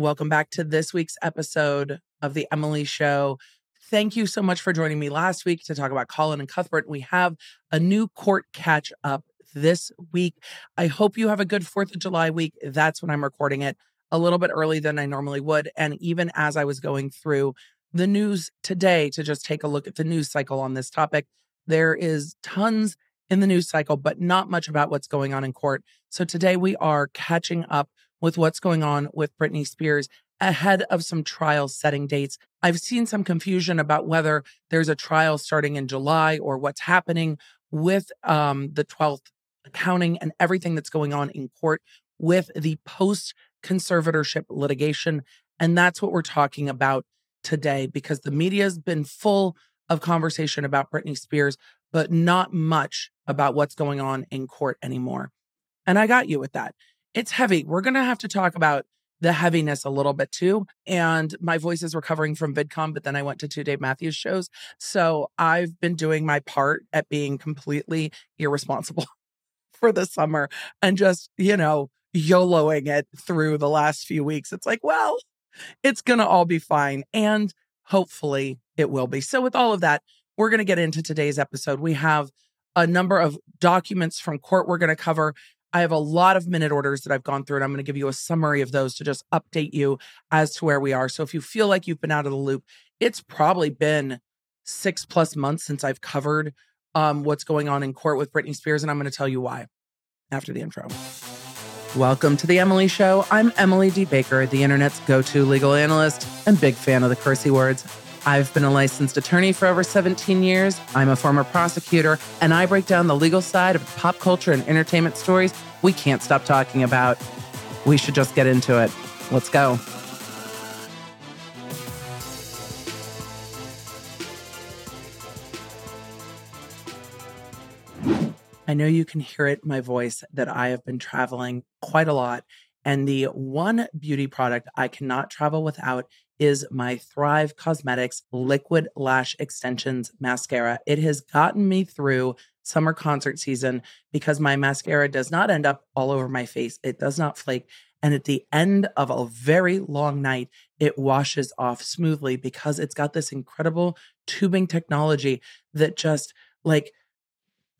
Welcome back to this week's episode of The Emily Show. Thank you so much for joining me last week to talk about Colin and Cuthbert. We have a new court catch up this week. I hope you have a good 4th of July week. That's when I'm recording it a little bit early than I normally would. And even as I was going through the news today to just take a look at the news cycle on this topic, there is tons in the news cycle, but not much about what's going on in court. So today we are catching up with what's going on with Britney Spears ahead of some trial setting dates. I've seen some confusion about whether there's a trial starting in July or what's happening with um, the 12th accounting and everything that's going on in court with the post conservatorship litigation. And that's what we're talking about today because the media has been full of conversation about Britney Spears, but not much about what's going on in court anymore. And I got you with that. It's heavy. We're going to have to talk about the heaviness a little bit too. And my voice is recovering from VidCon, but then I went to two Dave Matthews shows. So I've been doing my part at being completely irresponsible for the summer and just, you know, YOLOing it through the last few weeks. It's like, well, it's going to all be fine. And hopefully it will be. So, with all of that, we're going to get into today's episode. We have a number of documents from court we're going to cover. I have a lot of minute orders that I've gone through, and I'm going to give you a summary of those to just update you as to where we are. So, if you feel like you've been out of the loop, it's probably been six plus months since I've covered um, what's going on in court with Britney Spears, and I'm going to tell you why after the intro. Welcome to The Emily Show. I'm Emily D. Baker, the internet's go to legal analyst and big fan of the cursey words. I've been a licensed attorney for over 17 years. I'm a former prosecutor, and I break down the legal side of pop culture and entertainment stories we can't stop talking about. We should just get into it. Let's go. I know you can hear it in my voice that I have been traveling quite a lot. And the one beauty product I cannot travel without is my Thrive Causemetics Liquid Lash Extensions Mascara. It has gotten me through summer concert season because my mascara does not end up all over my face, it does not flake. And at the end of a very long night, it washes off smoothly because it's got this incredible tubing technology that just like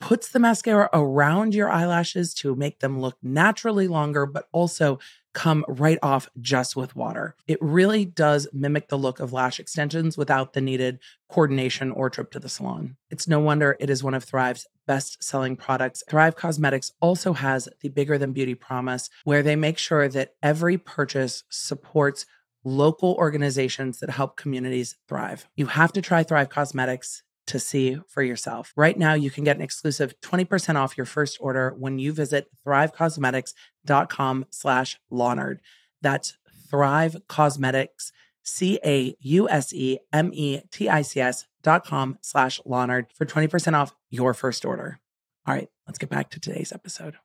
puts the mascara around your eyelashes to make them look naturally longer, but also come right off just with water. It really does mimic the look of lash extensions without the needed coordination or trip to the salon. It's no wonder it is one of Thrive's best selling products. Thrive Causemetics also has the Bigger Than Beauty promise, where they make sure that every purchase supports local organizations that help communities thrive. You have to try Thrive Causemetics to see for yourself. Right now, you can get an exclusive 20% off your first order when you visit thrivecausemetics.com slash LawNerd. That's Thrive Causemetics, C-A-U-S-E-M-E-T-I-C-S dot com slash LawNerd for 20% off your first order. All right, let's get back to today's episode.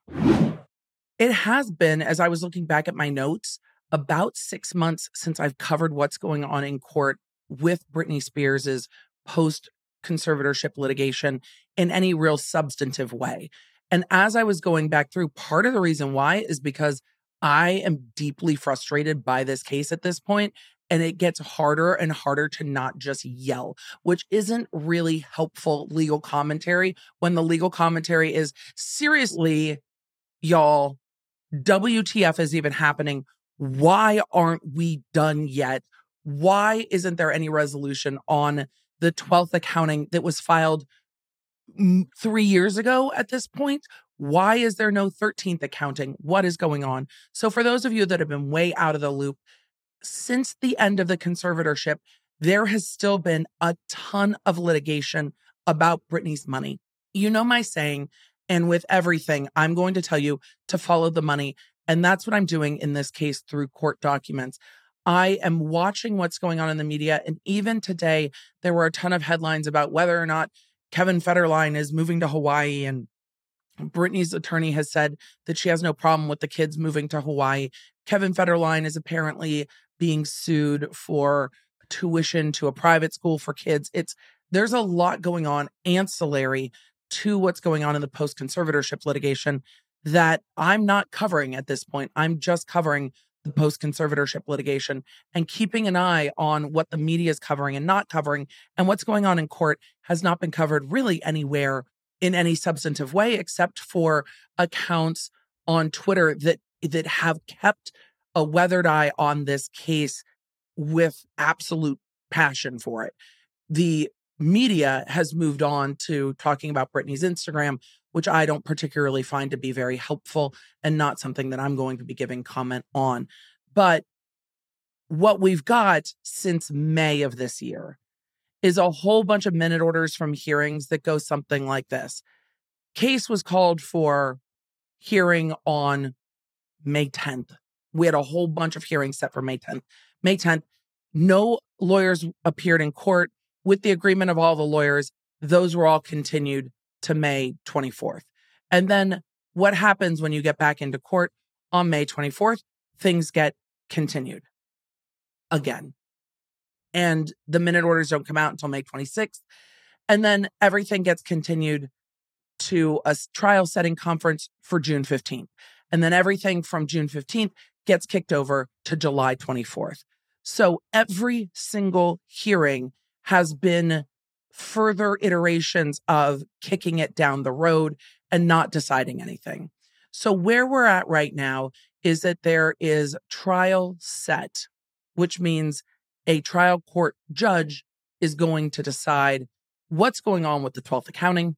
It has been, as I was looking back at my notes, about six months since I've covered what's going on in court with Britney Spears's post conservatorship litigation in any real substantive way. And as I was going back through, part of the reason why is because I am deeply frustrated by this case at this point, And it gets harder and harder to not just yell, which isn't really helpful legal commentary when the legal commentary is seriously, y'all, WTF is even happening. Why aren't we done yet? Why isn't there any resolution on the 12th accounting that was filed three years ago at this point. Why is there no 13th accounting? What is going on? So, for those of you that have been way out of the loop, since the end of the conservatorship, there has still been a ton of litigation about Britney's money. You know my saying, and with everything, I'm going to tell you to follow the money. And that's what I'm doing in this case through court documents. I am watching what's going on in the media. And even today, there were a ton of headlines about whether or not Kevin Federline is moving to Hawaii. And Britney's attorney has said that she has no problem with the kids moving to Hawaii. Kevin Federline is apparently being sued for tuition to a private school for kids. It's there's a lot going on ancillary to what's going on in the post conservatorship litigation that I'm not covering at this point. I'm just covering the post conservatorship litigation and keeping an eye on what the media is covering and not covering and what's going on in court has not been covered really anywhere in any substantive way except for accounts on Twitter that that have kept a weathered eye on this case with absolute passion for it. The media has moved on to talking about Britney's Instagram, which I don't particularly find to be very helpful and not something that I'm going to be giving comment on. But what we've got since May of this year is a whole bunch of minute orders from hearings that go something like this. Case was called for hearing on May 10th. We had a whole bunch of hearings set for May 10th. May 10th, no lawyers appeared in court with the agreement of all the lawyers. Those were all continued to May 24th. And then what happens when you get back into court on May 24th? Things get continued again. And the minute orders don't come out until May 26th. And then everything gets continued to a trial setting conference for June 15th. And then everything from June 15th gets kicked over to July 24th. So every single hearing has been further iterations of kicking it down the road and not deciding anything. So where we're at right now is that there is trial set, which means a trial court judge is going to decide what's going on with the 12th accounting,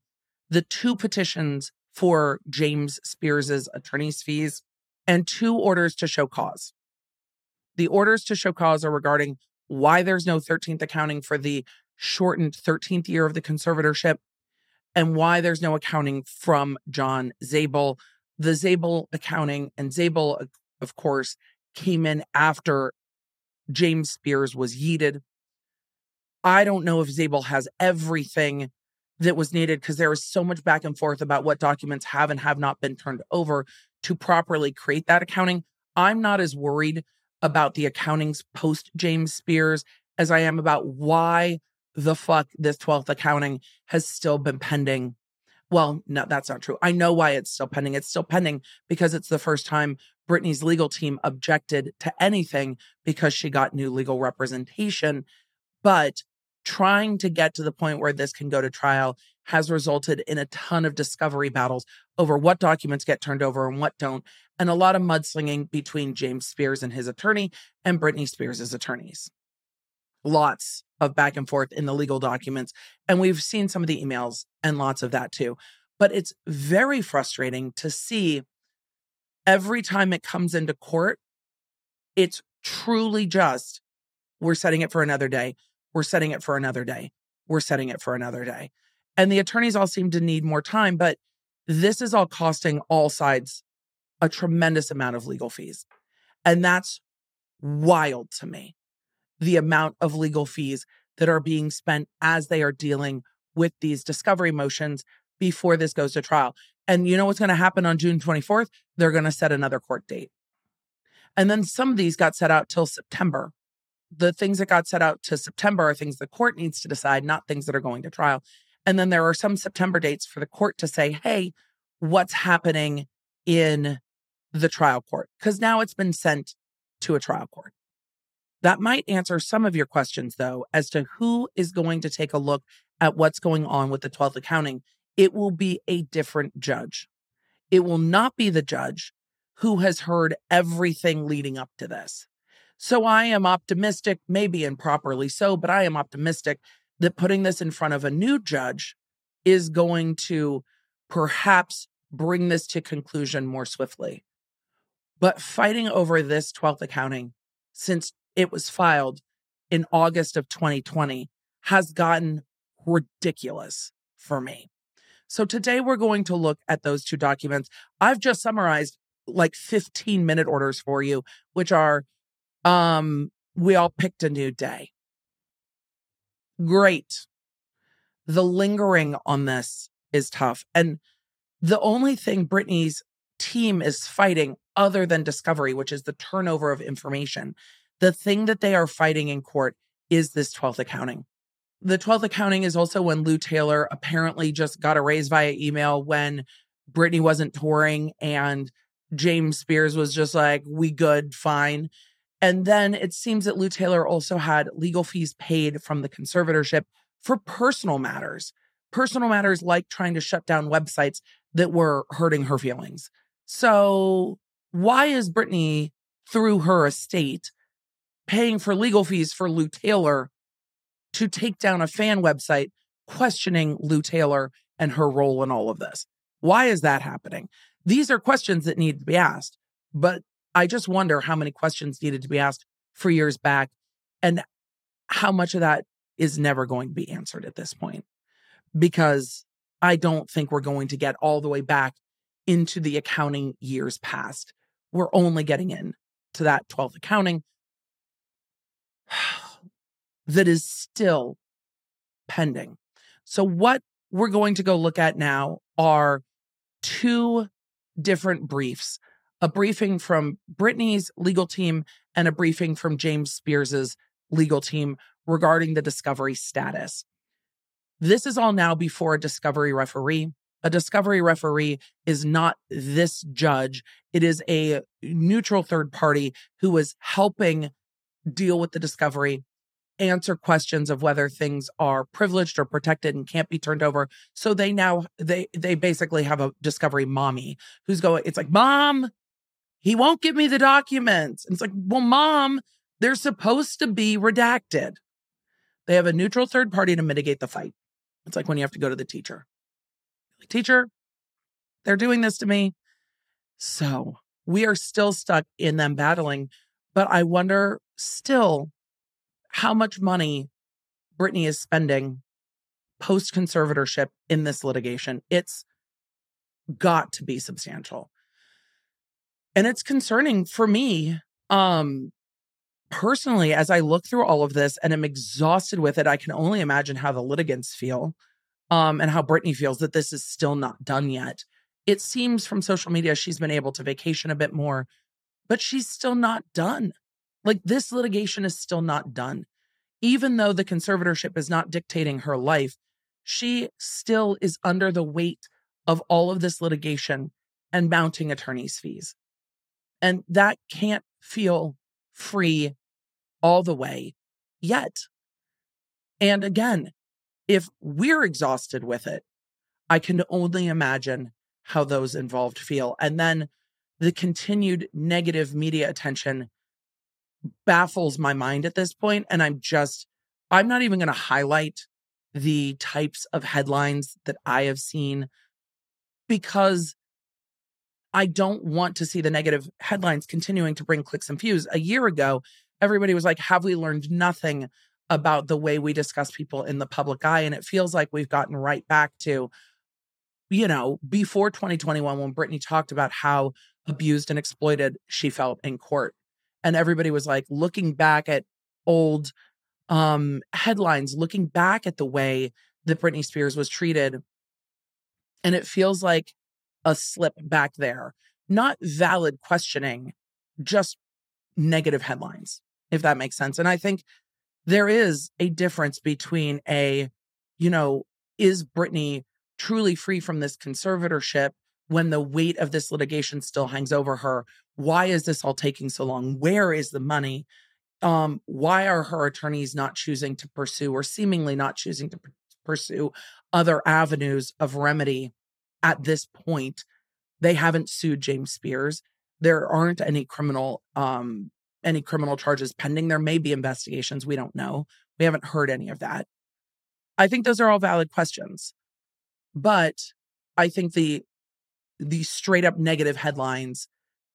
the two petitions for James Spears's attorney's fees, and two orders to show cause. The orders to show cause are regarding why there's no 13th accounting for the shortened 13th year of the conservatorship and why there's no accounting from John Zabel. The Zabel accounting and Zabel, of course, came in after James Spears was yeeted. I don't know if Zabel has everything that was needed because there was so much back and forth about what documents have and have not been turned over to properly create that accounting. I'm not as worried about the accountings post James Spears as I am about why the fuck this 12th accounting has still been pending. Well, no, that's not true. I know why it's still pending. It's still pending because it's the first time Britney's legal team objected to anything because she got new legal representation. But trying to get to the point where this can go to trial has resulted in a ton of discovery battles over what documents get turned over and what don't, and a lot of mudslinging between James Spears and his attorney and Britney Spears' attorneys. Lots of back and forth in the legal documents. And we've seen some of the emails and lots of that too. But it's very frustrating to see every time it comes into court, it's truly just we're setting it for another day. We're setting it for another day. We're setting it for another day. And the attorneys all seem to need more time, but this is all costing all sides a tremendous amount of legal fees. And that's wild to me. The amount of legal fees that are being spent as they are dealing with these discovery motions before this goes to trial. And you know what's going to happen on June 24th? They're going to set another court date. And then some of these got set out till September the things that got set out to September are things the court needs to decide, not things that are going to trial. And then there are some September dates for the court to say, hey, what's happening in the trial court? Because now it's been sent to a trial court. That might answer some of your questions, though, as to who is going to take a look at what's going on with the 12th accounting. It will be a different judge. It will not be the judge who has heard everything leading up to this. So I am optimistic, maybe improperly so, but I am optimistic that putting this in front of a new judge is going to perhaps bring this to conclusion more swiftly. But fighting over this 12th accounting since it was filed in August of 2020 has gotten ridiculous for me. So today we're going to look at those two documents. I've just summarized like 15 minute orders for you, which are um, we all picked a new day. Great. The lingering on this is tough. And the only thing Britney's team is fighting, other than discovery, which is the turnover of information, the thing that they are fighting in court is this 12th accounting. The 12th accounting is also when Lou Taylor apparently just got a raise via email when Britney wasn't touring and James Spears was just like, we good, fine. And then it seems that Lou Taylor also had legal fees paid from the conservatorship for personal matters, personal matters like trying to shut down websites that were hurting her feelings. So, why is Britney, through her estate, paying for legal fees for Lou Taylor to take down a fan website questioning Lou Taylor and her role in all of this? Why is that happening? These are questions that need to be asked. But I just wonder how many questions needed to be asked for years back and how much of that is never going to be answered at this point. Because I don't think we're going to get all the way back into the accounting years past. We're only getting in to that 12th accounting that is still pending. So, what we're going to go look at now are two different briefs a briefing from Britney's legal team and a briefing from James Spears's legal team regarding the discovery status. This is all now before a discovery referee. A discovery referee is not this judge. It is a neutral third party who is helping deal with the discovery answer questions of whether things are privileged or protected and can't be turned over. So they now they they basically have a discovery mommy who's going, it's like, Mom, he won't give me the documents. And it's like, well, mom, they're supposed to be redacted. They have a neutral third party to mitigate the fight. It's like when you have to go to the teacher. Like, teacher, they're doing this to me. So we are still stuck in them battling. But I wonder still how much money Britney is spending post conservatorship in this litigation. It's got to be substantial. And it's concerning for me. Um, personally, as I look through all of this and am exhausted with it, I can only imagine how the litigants feel um, and how Britney feels that this is still not done yet. It seems from social media she's been able to vacation a bit more, but she's still not done. Like this litigation is still not done. Even though the conservatorship is not dictating her life, she still is under the weight of all of this litigation and mounting attorney's fees. And that can't feel free all the way yet. And again, if we're exhausted with it, I can only imagine how those involved feel. And then the continued negative media attention baffles my mind at this point and i'm just i'm not even going to highlight the types of headlines that i have seen because I don't want to see the negative headlines continuing to bring clicks and views. A year ago, everybody was like, Have we learned nothing about the way we discuss people in the public eye? And it feels like we've gotten right back to, you know, before 2021, when Britney talked about how abused and exploited she felt in court. And everybody was like looking back at old um, headlines, looking back at the way that Britney Spears was treated. And it feels like a slip back there. Not valid questioning, just negative headlines, if that makes sense. And I think there is a difference between a, you know, is Britney truly free from this conservatorship when the weight of this litigation still hangs over her? Why is this all taking so long? Where is the money? Um, why are her attorneys not choosing to pursue or seemingly not choosing to pursue other avenues of remedy at this point, they haven't sued James Spears. There aren't any criminal um any criminal charges pending. There may be investigations. We don't know. We haven't heard any of that. I think those are all valid questions. But I think the the straight up negative headlines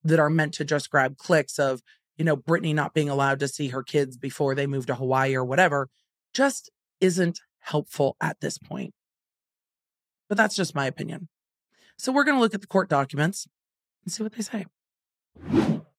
that are meant to just grab clicks of, you know, Britney not being allowed to see her kids before they move to Hawaii or whatever just isn't helpful at this point. But that's just my opinion. So we're going to look at the court documents and see what they say.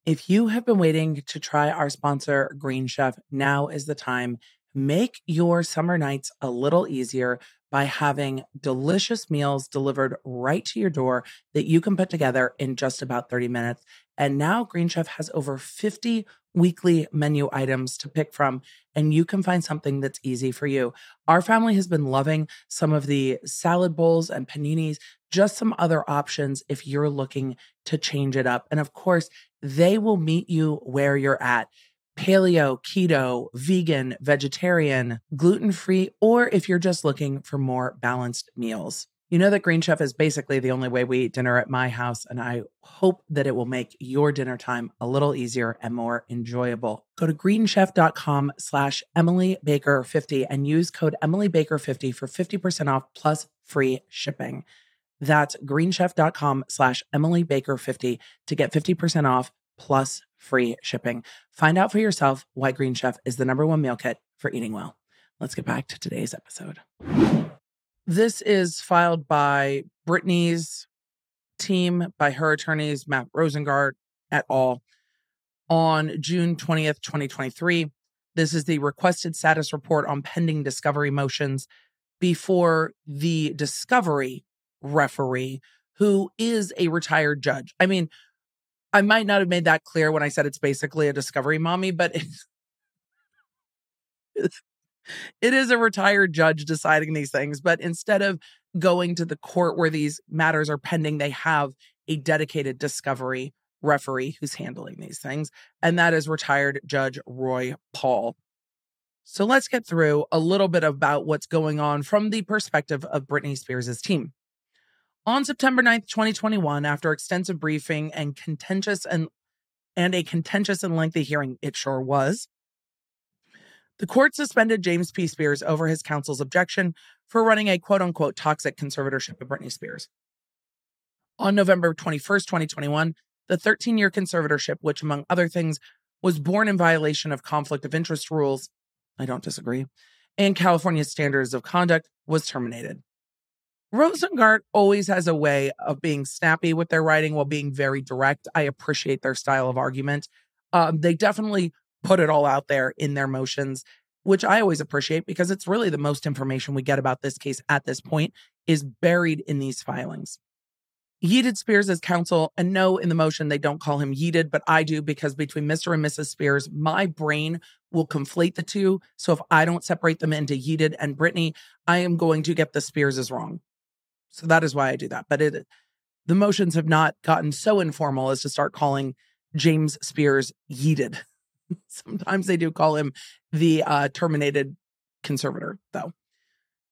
If you have been waiting to try our sponsor, Green Chef, now is the time. Make your summer nights a little easier by having delicious meals delivered right to your door that you can put together in just about 30 minutes. And now Green Chef has over 50 weekly menu items to pick from, and you can find something that's easy for you. Our family has been loving some of the salad bowls and paninis just some other options if you're looking to change it up. And of course, they will meet you where you're at paleo, keto, vegan, vegetarian, gluten free, or if you're just looking for more balanced meals. You know that Green Chef is basically the only way we eat dinner at my house, and I hope that it will make your dinner time a little easier and more enjoyable. Go to greenchef.com slash Emily Baker 50 and use code Emily Baker 50 for 50% off plus free shipping. That's greenchef.com slash Emily Baker 50 to get 50% off plus free shipping. Find out for yourself why Green Chef is the number one meal kit for eating well. Let's get back to today's episode. This is filed by Britney's team, by her attorneys, Matt Rosengart et al., on June 20th, 2023. This is the requested status report on pending discovery motions before the discovery referee, who is a retired judge. I mean, I might not have made that clear when I said it's basically a discovery mommy, but it's, it is a retired judge deciding these things. But instead of going to the court where these matters are pending, they have a dedicated discovery referee who's handling these things. And that is retired Judge Roy Paul. So let's get through a little bit about what's going on from the perspective of Britney Spears' team. On September 9th, 2021, after extensive briefing and contentious and and a contentious and lengthy hearing, it sure was. The court suspended James P. Spears over his counsel's objection for running a quote unquote toxic conservatorship of Britney Spears. On November 21st, 2021, the 13 year conservatorship, which among other things was born in violation of conflict of interest rules, I don't disagree, and California's standards of conduct, was terminated. Rosengart always has a way of being snappy with their writing while being very direct. I appreciate their style of argument. Um, they definitely put it all out there in their motions, which I always appreciate because it's really the most information we get about this case at this point is buried in these filings. Yeeted Spears as counsel, and no, in the motion they don't call him Yeeted, but I do because between Mr. and Mrs. Spears, my brain will conflate the two. So if I don't separate them into Yeeted and Britney, I am going to get the Spears is wrong. So that is why I do that. But it the motions have not gotten so informal as to start calling James Spears yeeted. Sometimes they do call him the uh, terminated conservator, though.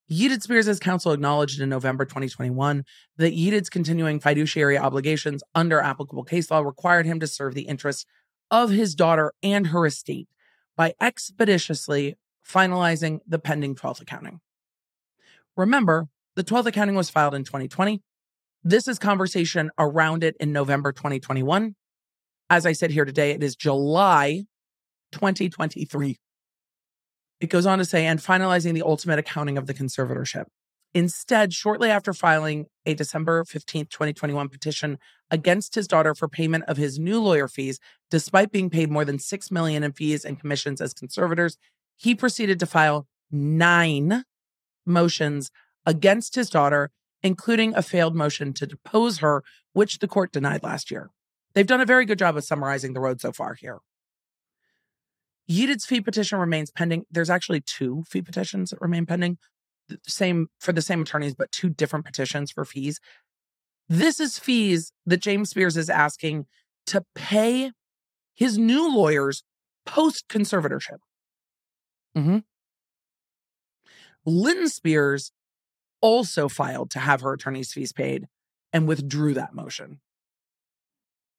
Yeeted Spears' counsel acknowledged in November 2021 that Yeeted's continuing fiduciary obligations under applicable case law required him to serve the interests of his daughter and her estate by expeditiously finalizing the pending 12th accounting. Remember, the 12th accounting was filed in 2020. This is conversation around it in November 2021. As I said here today, it is July 2023. It goes on to say, and finalizing the ultimate accounting of the conservatorship. Instead, shortly after filing a December 15th, 2021 petition against his daughter for payment of his new lawyer fees, despite being paid more than 6 million in fees and commissions as conservators, he proceeded to file nine motions against his daughter, including a failed motion to depose her, which the court denied last year. They've done a very good job of summarizing the road so far here. Yeeted's fee petition remains pending. There's actually two fee petitions that remain pending, the same for the same attorneys, but two different petitions for fees. This is fees that James Spears is asking to pay his new lawyers post conservatorship. Mm-hmm. Lynn Spears also filed to have her attorney's fees paid and withdrew that motion.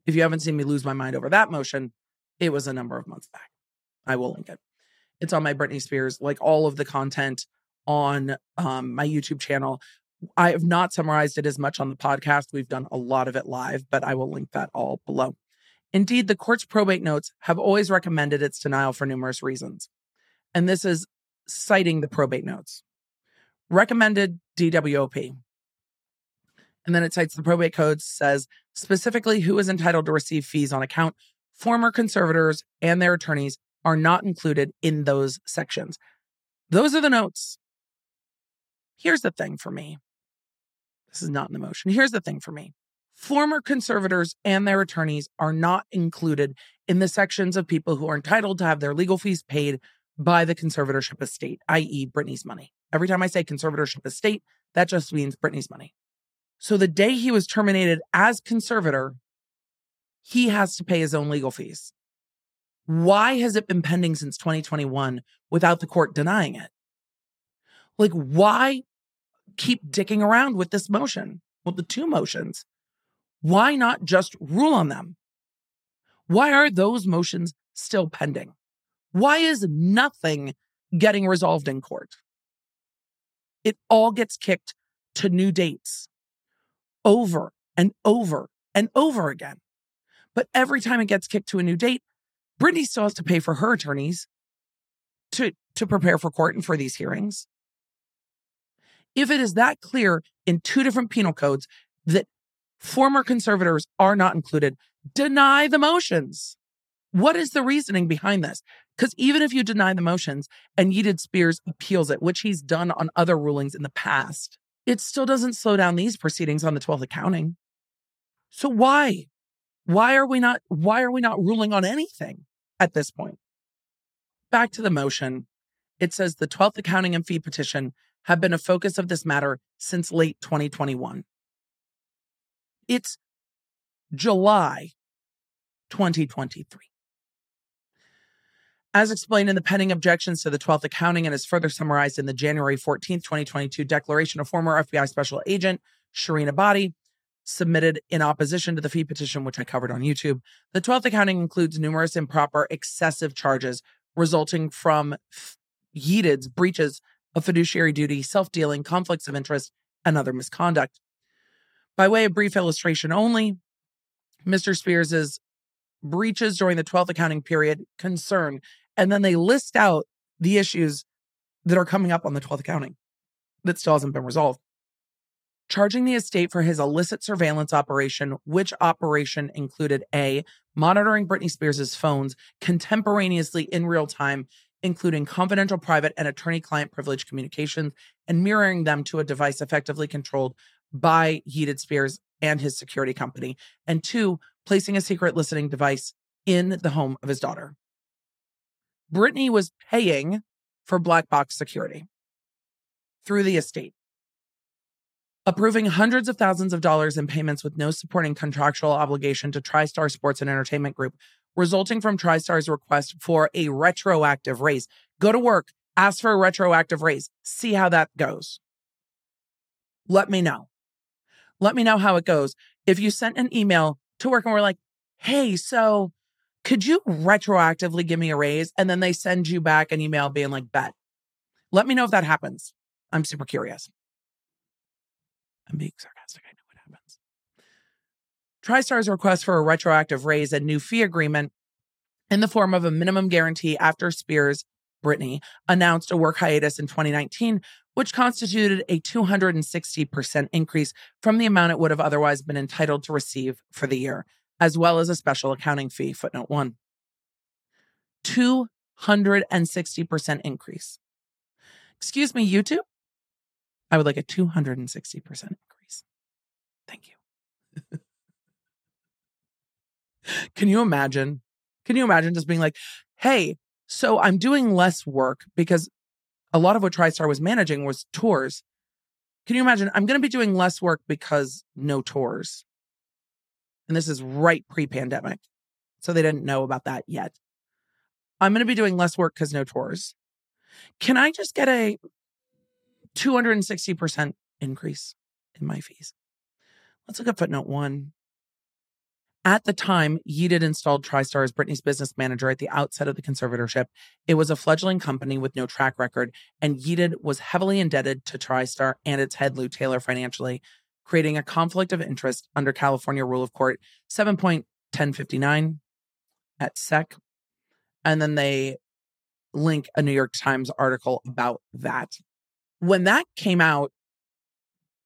If you haven't seen me lose my mind over that motion, it was a number of months back. I will link it. It's on my Britney Spears, like all of the content on um, my YouTube channel. I have not summarized it as much on the podcast. We've done a lot of it live, but I will link that all below. Indeed, the court's probate notes have always recommended its denial for numerous reasons. And this is citing the probate notes recommended DWOP. And then it cites the probate code says specifically who is entitled to receive fees on account. Former conservators and their attorneys are not included in those sections. Those are the notes. Here's the thing for me. This is not in the motion. Here's the thing for me. Former conservators and their attorneys are not included in the sections of people who are entitled to have their legal fees paid by the conservatorship estate, i.e., Britney's money. Every time I say conservatorship estate, that just means Britney's money. So the day he was terminated as conservator, he has to pay his own legal fees. Why has it been pending since 2021 without the court denying it? Like, why keep dicking around with this motion? Well, the two motions. Why not just rule on them? Why are those motions still pending? Why is nothing getting resolved in court? It all gets kicked to new dates over and over and over again. But every time it gets kicked to a new date, Britney still has to pay for her attorneys to, to prepare for court and for these hearings. If it is that clear in two different penal codes that former conservators are not included, deny the motions. What is the reasoning behind this? Because even if you deny the motions and Yeeted Spears appeals it, which he's done on other rulings in the past, it still doesn't slow down these proceedings on the 12th accounting. So why? Why are we not why are we not ruling on anything at this point? Back to the motion. It says the 12th accounting and fee petition have been a focus of this matter since late 2021. It's July 2023. As explained in the pending objections to the 12th accounting and is further summarized in the January 14, 2022 declaration of former FBI special agent Sherine Ebadi, submitted in opposition to the fee petition, which I covered on YouTube. The 12th accounting includes numerous improper, excessive charges resulting from Yeeted's breaches of fiduciary duty, self dealing, conflicts of interest, and other misconduct. By way of brief illustration only, Mr. Spears's breaches during the 12th accounting period concern, and then they list out the issues that are coming up on the 12th accounting that still hasn't been resolved charging the estate for his illicit surveillance operation, which operation included A, monitoring Britney Spears' phones contemporaneously in real time, including confidential, private, and attorney client privilege communications, and mirroring them to a device effectively controlled by Yeeted Spears and his security company. And two, placing a secret listening device in the home of his daughter. Britney was paying for black box security through the estate approving hundreds of thousands of dollars in payments with no supporting contractual obligation to TriStar Sports and Entertainment Group, resulting from TriStar's request for a retroactive raise. Go to work, ask for a retroactive raise, see how that goes. Let me know. Let me know how it goes. If you sent an email to work and we're like, hey, so could you retroactively give me a raise? And then they send you back an email being like, bet. Let me know if that happens. I'm super curious. I'm being sarcastic. I know what happens. TriStar's request for a retroactive raise and new fee agreement in the form of a minimum guarantee after Spears, Britney, announced a work hiatus in 2019, which constituted a 260% increase from the amount it would have otherwise been entitled to receive for the year, as well as a special accounting fee, footnote one. 260% increase. Excuse me, YouTube? I would like a 260% increase. Thank you. Can you imagine? Can you imagine just being like, hey, so I'm doing less work because a lot of what TriStar was managing was tours. Can you imagine? I'm going to be doing less work because no tours. And this is right pre pandemic. So they didn't know about that yet. I'm going to be doing less work because no tours. Can I just get a 260% increase in my fees. Let's look at footnote one. At the time, Yeeted installed TriStar as Britney's business manager at the outset of the conservatorship. It was a fledgling company with no track record, and Yeeted was heavily indebted to TriStar and its head, Lou Taylor, financially, creating a conflict of interest under California Rule of Court 7.1059 et seq. And then they link a New York Times article about that when that came out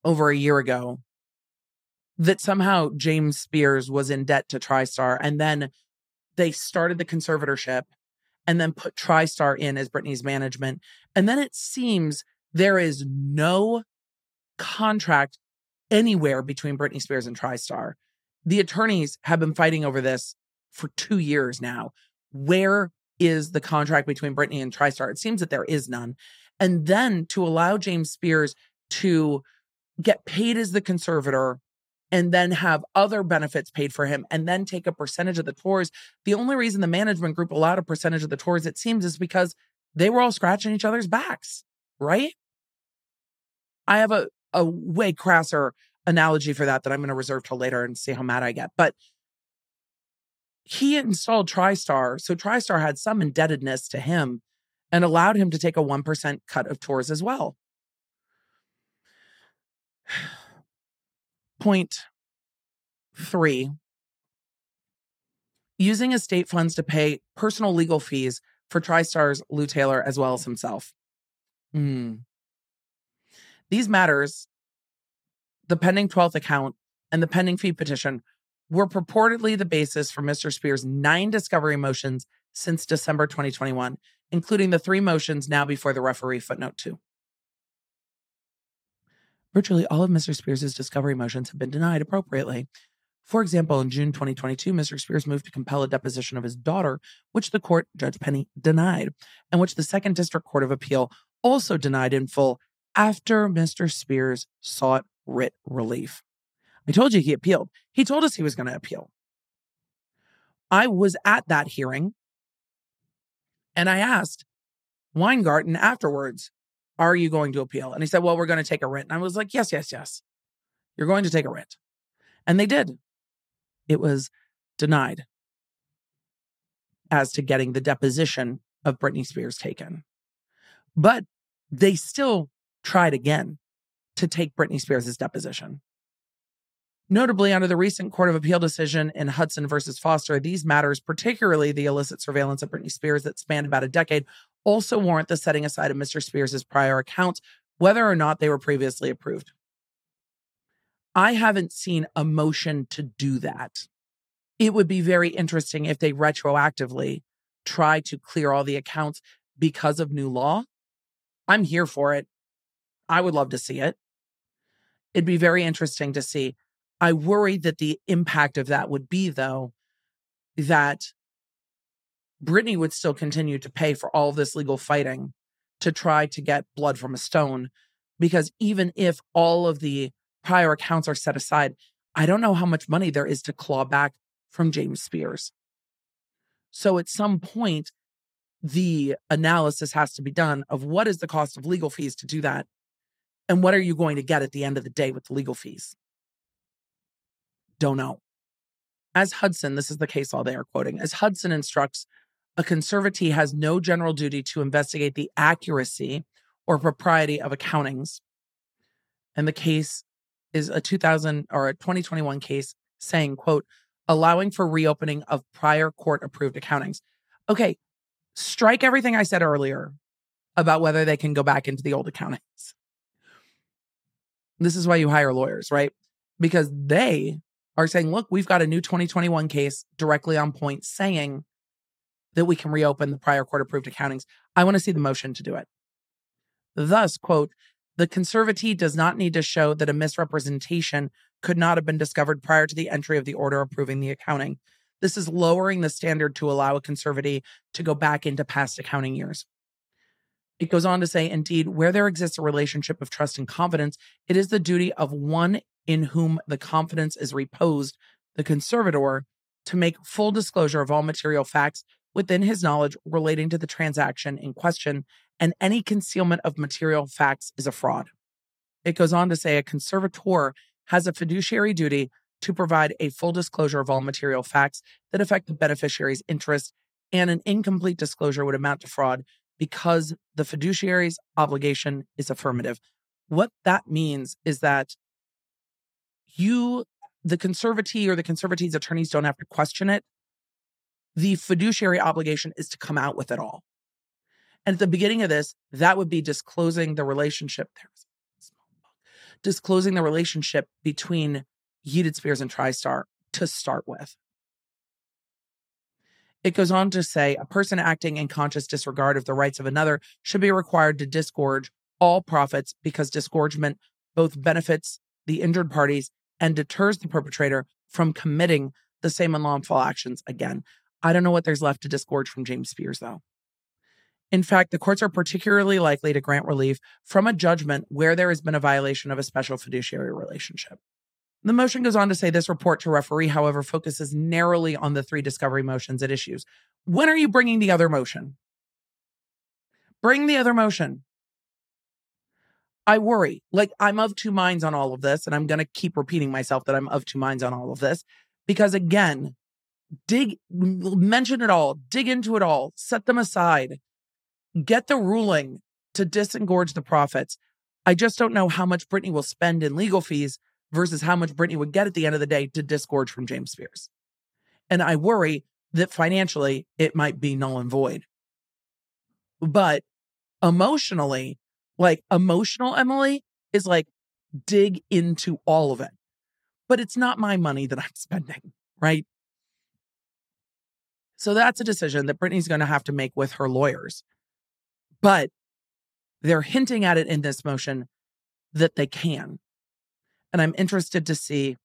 over a year ago, that somehow James Spears was in debt to TriStar, and then they started the conservatorship and then put TriStar in as Britney's management. And then it seems there is no contract anywhere between Britney Spears and TriStar. The attorneys have been fighting over this for two years now. Where is the contract between Britney and TriStar? It seems that there is none. And then to allow James Spears to get paid as the conservator and then have other benefits paid for him and then take a percentage of the tours. The only reason the management group allowed a percentage of the tours, it seems, is because they were all scratching each other's backs, right? I have a, a way crasser analogy for that that I'm going to reserve till later and see how mad I get. But he installed TriStar. So TriStar had some indebtedness to him and allowed him to take a 1% cut of tours as well. Point three using estate funds to pay personal legal fees for TriStar's Lou Taylor as well as himself. Mm. These matters, the pending 12th account and the pending fee petition, were purportedly the basis for Mr. Spears' nine discovery motions since December 2021, including the three motions now before the referee footnote two. Virtually all of Mr. Spears' discovery motions have been denied appropriately. For example, in June 2022, Mr. Spears moved to compel a deposition of his daughter, which the court, Judge Penny, denied, and which the Second District Court of Appeal also denied in full after Mr. Spears sought writ relief. I told you he appealed. He told us he was going to appeal. I was at that hearing and I asked Weingarten afterwards, Are you going to appeal? And he said, Well, we're going to take a writ. And I was like, Yes, yes, yes. You're going to take a writ. And they did it was denied as to getting the deposition of Britney Spears taken. But they still tried again to take Britney Spears' deposition. Notably, under the recent Court of Appeal decision in Hudson versus Foster, these matters, particularly the illicit surveillance of Britney Spears that spanned about a decade, also warrant the setting aside of Mr. Spears' prior accounts, whether or not they were previously approved. I haven't seen a motion to do that. It would be very interesting if they retroactively try to clear all the accounts because of new law. I'm here for it. I would love to see it. It'd be very interesting to see. I worry that the impact of that would be, though, that Britney would still continue to pay for all this legal fighting to try to get blood from a stone. Because even if all of the prior accounts are set aside, I don't know how much money there is to claw back from James Spears. So at some point, the analysis has to be done of what is the cost of legal fees to do that and what are you going to get at the end of the day with the legal fees? Don't know. As Hudson, this is the case law they are quoting, as Hudson instructs, a conservatee has no general duty to investigate the accuracy or propriety of accountings. And the case is a 2000 or a 2021 case saying, quote, allowing for reopening of prior court approved accountings. Okay, strike everything I said earlier about whether they can go back into the old accountings. This is why you hire lawyers, right? Because they are saying, look, we've got a new 2021 case directly on point saying that we can reopen the prior court approved accountings. I want to see the motion to do it. Thus, quote, the conservatee does not need to show that a misrepresentation could not have been discovered prior to the entry of the order approving the accounting. This is lowering the standard to allow a conservatee to go back into past accounting years. It goes on to say, indeed, where there exists a relationship of trust and confidence, it is the duty of one in whom the confidence is reposed, the conservator, to make full disclosure of all material facts within his knowledge relating to the transaction in question and any concealment of material facts is a fraud. It goes on to say a conservator has a fiduciary duty to provide a full disclosure of all material facts that affect the beneficiary's interest, and an incomplete disclosure would amount to fraud because the fiduciary's obligation is affirmative. What that means is that you, the conservatee or the conservatee's attorneys, don't have to question it. The fiduciary obligation is to come out with it all. And at the beginning of this, that would be disclosing the relationship. Disclosing the relationship between Yeeted Spears and TriStar to start with. It goes on to say a person acting in conscious disregard of the rights of another should be required to disgorge all profits because disgorgement both benefits the injured parties and deters the perpetrator from committing the same unlawful actions again. I don't know what there's left to disgorge from James Spears, though In fact, the courts are particularly likely to grant relief from a judgment where there has been a violation of a special fiduciary relationship. The motion goes on to say this report to referee, however, focuses narrowly on the three discovery motions at issues. When are you bringing the other motion? Bring the other motion. I worry. Like, I'm of two minds on all of this, and I'm going to keep repeating myself that I'm of two minds on all of this because, again, dig, mention it all, dig into it all, set them aside, get the ruling to disengorge the profits. I just don't know how much Britney will spend in legal fees versus how much Britney would get at the end of the day to disgorge from James Spears. And I worry that financially it might be null and void. But emotionally, like emotional Emily is like dig into all of it. But it's not my money that I'm spending, right? So that's a decision that Britney's going to have to make with her lawyers. But they're hinting at it in this motion that they can. And I'm interested to see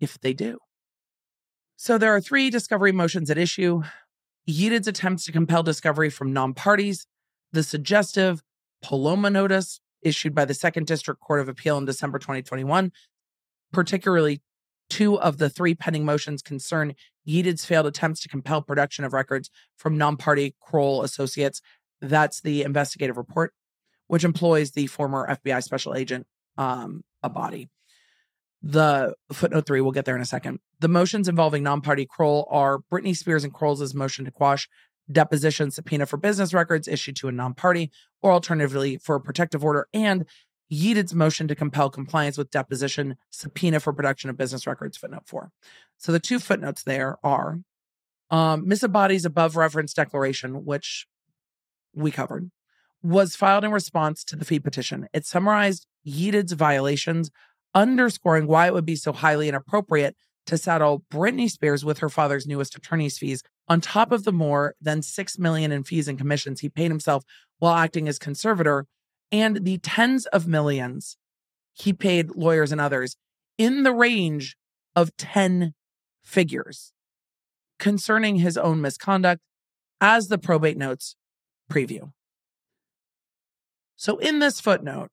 if they do. So there are three discovery motions at issue Yeeted's attempts to compel discovery from non parties, the suggestive Palma notice issued by the Second District Court of Appeal in December 2021, particularly two of the three pending motions concern Yeeted's failed attempts to compel production of records from non party Kroll associates. That's the investigative report, which employs the former FBI special agent, um, Abadi. The footnote three, we'll get there in a second. The motions involving non party Kroll are Britney Spears and Kroll's motion to quash deposition subpoena for business records issued to a non party, or alternatively for a protective order, and Yeeted's motion to compel compliance with deposition subpoena for production of business records, footnote four. So the two footnotes there are um, Ms. Abadi's above referenced declaration, which we covered, was filed in response to the fee petition. It summarized Yeeted's violations underscoring why it would be so highly inappropriate to saddle Britney Spears with her father's newest attorney's fees on top of the more than 6 million in fees and commissions he paid himself while acting as conservator and the tens of millions he paid lawyers and others in the range of 10 figures concerning his own misconduct as the probate notes preview. So in this footnote,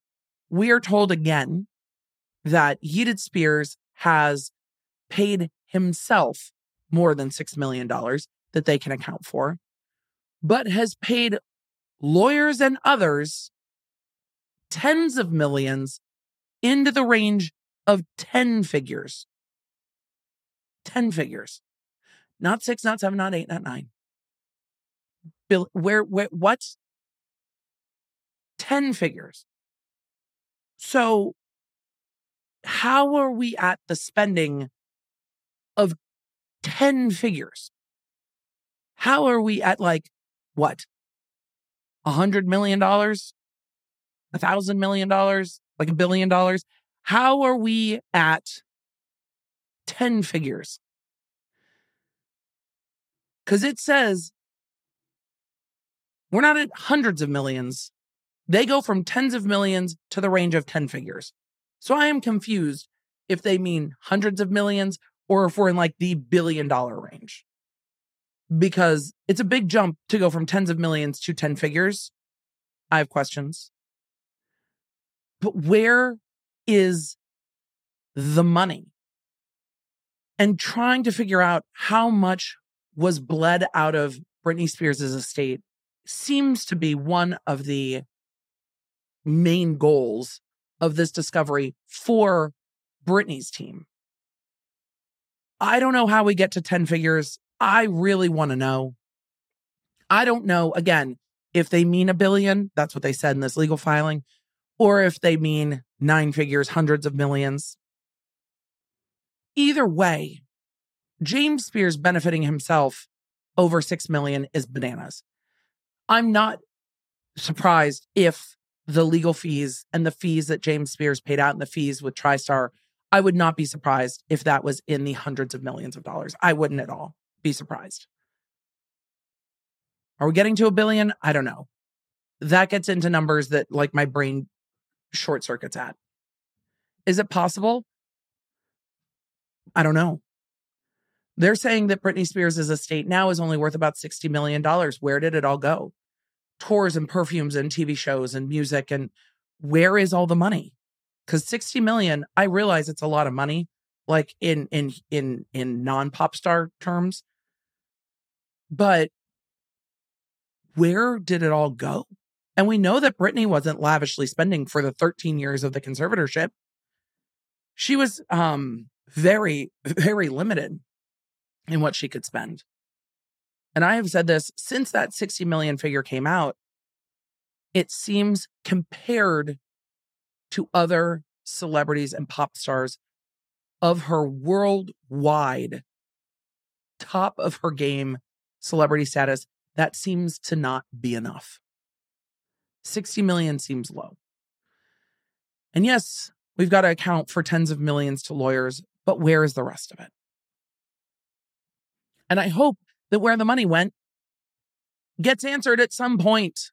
we are told again that Yeeted Spears has paid himself more than $6 million that they can account for, but has paid lawyers and others tens of millions into the range of 10 figures. 10 figures. Not six, not seven, not eight, not nine. Bill, where, where, what? 10 figures. So how are we at the spending of 10 figures? How are we at like what? A hundred million dollars? A thousand million dollars? Like a billion dollars? How are we at 10 figures? Because it says we're not at hundreds of millions. They go from tens of millions to the range of 10 figures. So I am confused if they mean hundreds of millions or if we're in like the billion dollar range. Because it's a big jump to go from tens of millions to 10 figures. I have questions. But where is the money? And trying to figure out how much was bled out of Britney Spears' estate seems to be one of the main goals of this discovery for Britney's team. I don't know how we get to 10 figures. I really want to know. I don't know, again, if they mean a billion, that's what they said in this legal filing, or if they mean nine figures, hundreds of millions. Either way, James Spears benefiting himself over 6 million is bananas. I'm not surprised if the legal fees and the fees that James Spears paid out and the fees with TriStar, I would not be surprised if that was in the hundreds of millions of dollars. I wouldn't at all be surprised. Are we getting to a billion? I don't know. That gets into numbers that like my brain short circuits at. Is it possible? I don't know. They're saying that Britney Spears' estate now is only worth about $60 million. Where did it all go? Tours and perfumes and TV shows and music. And where is all the money? Because 60 million, I realize it's a lot of money, like in in in in non-pop star terms. But where did it all go? And we know that Britney wasn't lavishly spending for the 13 years of the conservatorship. She was um very, very limited in what she could spend. And I have said this since that 60 million figure came out, it seems compared to other celebrities and pop stars of her worldwide top of her game celebrity status, that seems to not be enough. 60 million seems low. And yes, we've got to account for tens of millions to lawyers, but where is the rest of it? And I hope that where the money went gets answered at some point.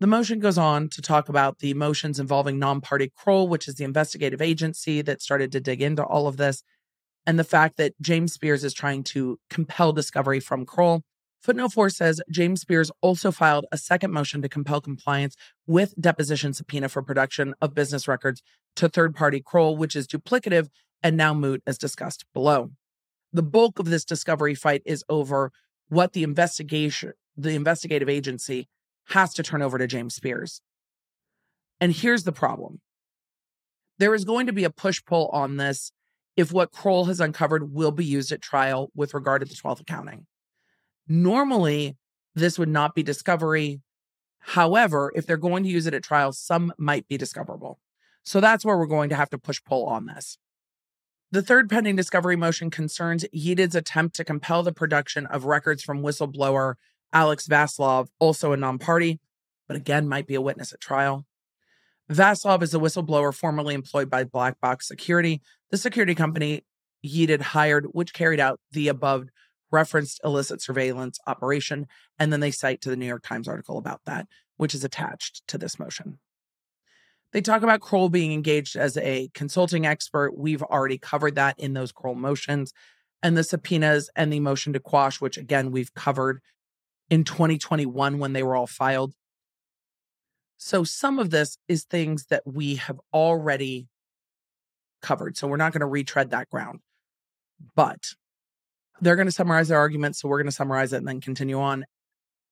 The motion goes on to talk about the motions involving non party Kroll, which is the investigative agency that started to dig into all of this, and the fact that James Spears is trying to compel discovery from Kroll. Footnote 4 says James Spears also filed a second motion to compel compliance with deposition subpoena for production of business records to third party Kroll, which is duplicative and now moot as discussed below. The bulk of this discovery fight is over what the investigation, the investigative agency has to turn over to James Spears. And here's the problem. There is going to be a push pull on this if what Kroll has uncovered will be used at trial with regard to the 12th accounting. Normally, this would not be discovery. However, if they're going to use it at trial, some might be discoverable. So that's where we're going to have to push pull on this. The third pending discovery motion concerns Yeeted's attempt to compel the production of records from whistleblower Alex Vaslov, also a non party, but again might be a witness at trial. Vaslov is a whistleblower formerly employed by Black Box Security, the security company Yeeted hired, which carried out the above referenced illicit surveillance operation. And then they cite to the New York Times article about that, which is attached to this motion. They talk about Kroll being engaged as a consulting expert. We've already covered that in those Kroll motions and the subpoenas and the motion to quash, which again, we've covered in 2021 when they were all filed. So some of this is things that we have already covered. So we're not going to retread that ground. But they're going to summarize their arguments. So we're going to summarize it and then continue on.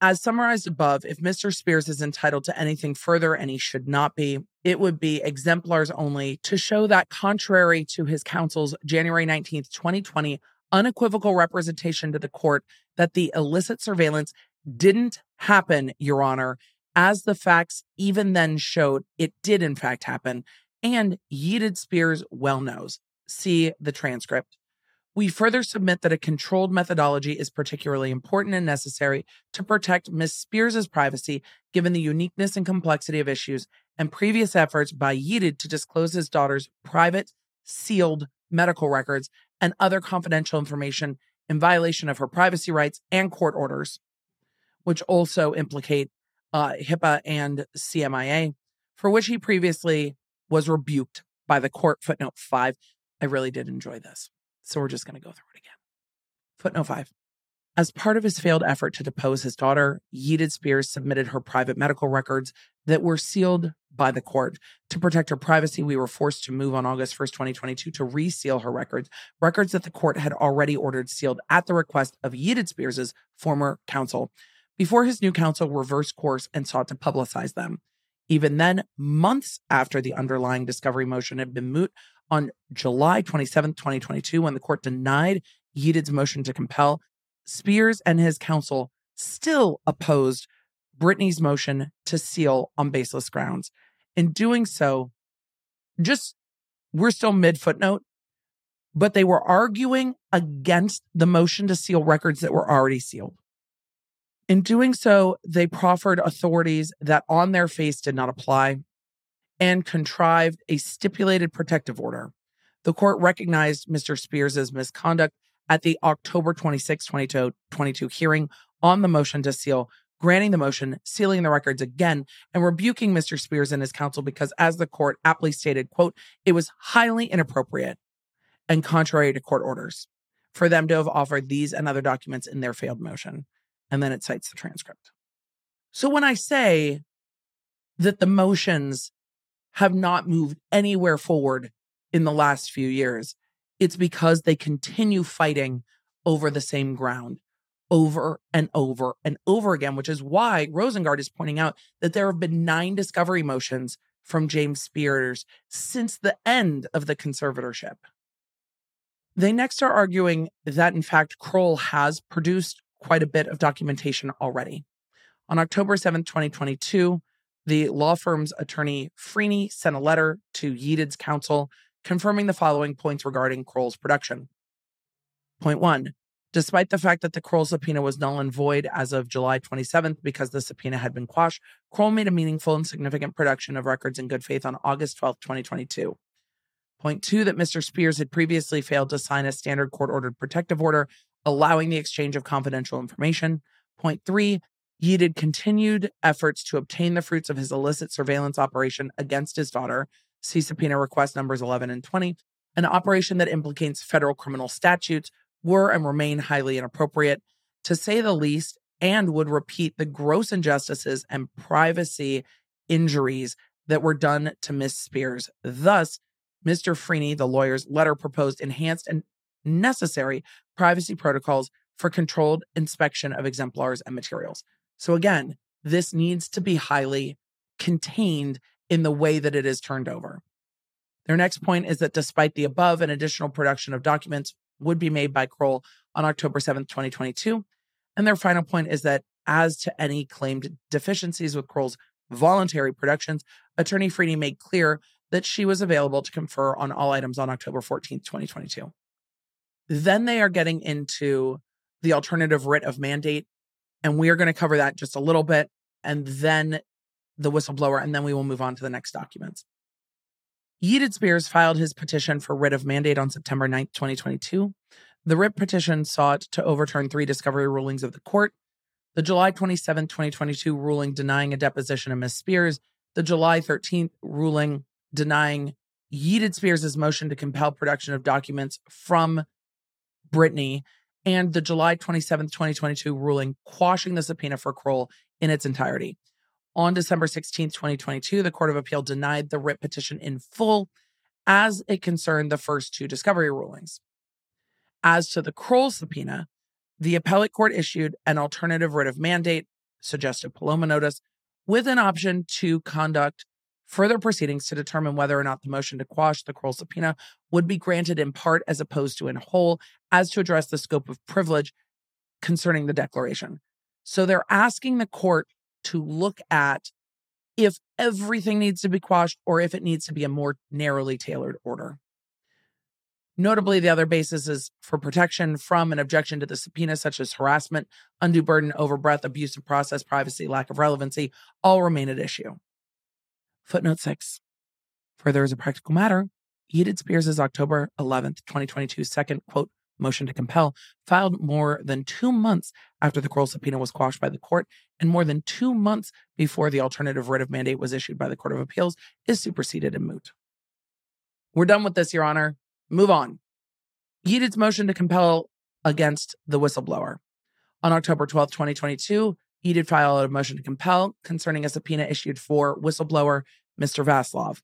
As summarized above, if Mr. Spears is entitled to anything further, and he should not be, it would be exemplars only to show that, contrary to his counsel's January 19th, 2020 unequivocal representation to the court, that the illicit surveillance didn't happen, Your Honor, as the facts even then showed it did in fact happen, and Yeeted Spears well knows. See the transcript. We further submit that a controlled methodology is particularly important and necessary to protect Ms. Spears' privacy, given the uniqueness and complexity of issues and previous efforts by Yeeted to disclose his daughter's private, sealed medical records and other confidential information in violation of her privacy rights and court orders, which also implicate uh, HIPAA and CMIA, for which he previously was rebuked by the court. Footnote five. I really did enjoy this. So we're just going to go through it again. Footnote five. As part of his failed effort to depose his daughter, Yeeted Spears submitted her private medical records that were sealed by the court. To protect her privacy, we were forced to move on August 1st, 2022 to reseal her records, records that the court had already ordered sealed at the request of Yeeted Spears' former counsel, before his new counsel reversed course and sought to publicize them. Even then, months after the underlying discovery motion had been moot, on July 27, 2022, when the court denied Yeeted's motion to compel, Spears and his counsel still opposed Britney's motion to seal on baseless grounds. In doing so, just we're still mid footnote, but they were arguing against the motion to seal records that were already sealed. In doing so, they proffered authorities that on their face did not apply and contrived a stipulated protective order. The court recognized Mr. Spears' misconduct at the October 26, 2022 hearing on the motion to seal, granting the motion, sealing the records again, and rebuking Mr. Spears and his counsel because, as the court aptly stated, quote, it was highly inappropriate and contrary to court orders for them to have offered these and other documents in their failed motion. And then it cites the transcript. So when I say that the motions have not moved anywhere forward in the last few years, it's because they continue fighting over the same ground over and over and over again, which is why Rosengart is pointing out that there have been nine discovery motions from James Spears since the end of the conservatorship. They next are arguing that, in fact, Kroll has produced quite a bit of documentation already. On October 7, 2022, the law firm's attorney Freeney sent a letter to Yeeted's counsel confirming the following points regarding Kroll's production. Point one Despite the fact that the Kroll subpoena was null and void as of July 27th because the subpoena had been quashed, Kroll made a meaningful and significant production of records in good faith on August 12, 2022. Point two, that Mr. Spears had previously failed to sign a standard court ordered protective order allowing the exchange of confidential information. Point three, Yeeted continued efforts to obtain the fruits of his illicit surveillance operation against his daughter, see subpoena request numbers 11 and 20, an operation that implicates federal criminal statutes were and remain highly inappropriate, to say the least, and would repeat the gross injustices and privacy injuries that were done to Miss Spears. Thus, Mr. Freeney, the lawyer's letter proposed enhanced and necessary privacy protocols for controlled inspection of exemplars and materials. So, again, this needs to be highly contained in the way that it is turned over. Their next point is that despite the above, an additional production of documents would be made by Kroll on October 7th, 2022. And their final point is that as to any claimed deficiencies with Kroll's voluntary productions, Attorney Freeney made clear that she was available to confer on all items on October 14th, 2022. Then they are getting into the alternative writ of mandate. And we are going to cover that just a little bit and then the whistleblower, and then we will move on to the next documents. Yeeted Spears filed his petition for writ of mandate on September 9, 2022. The writ petition sought to overturn three discovery rulings of the court the July 27, 2022 ruling denying a deposition of Ms. Spears, the July 13th ruling denying Yeeted Spears' motion to compel production of documents from Britney, and the July 27, 2022 ruling quashing the subpoena for Kroll in its entirety. On December 16, 2022, the Court of Appeal denied the writ petition in full as it concerned the first two discovery rulings. As to the Kroll subpoena, the appellate court issued an alternative writ of mandate, suggested Palma notice, with an option to conduct further proceedings to determine whether or not the motion to quash the Kroll subpoena would be granted in part as opposed to in whole, as to address the scope of privilege concerning the declaration. So they're asking the court to look at if everything needs to be quashed or if it needs to be a more narrowly tailored order. Notably, the other basis is for protection from an objection to the subpoena, such as harassment, undue burden, overbreadth, abuse of process, privacy, lack of relevancy, all remain at issue. Footnote six. Further, as a practical matter, Yeeted Spears' October 11th, 2022 second quote motion to compel, filed more than two months after the Kroll subpoena was quashed by the court and more than two months before the alternative writ of mandate was issued by the Court of Appeals, is superseded and moot. We're done with this, Your Honor. Move on. Yeeted's motion to compel against the whistleblower. On October 12, 2022, Yeeted filed a motion to compel concerning a subpoena issued for whistleblower Mr. Vaslov.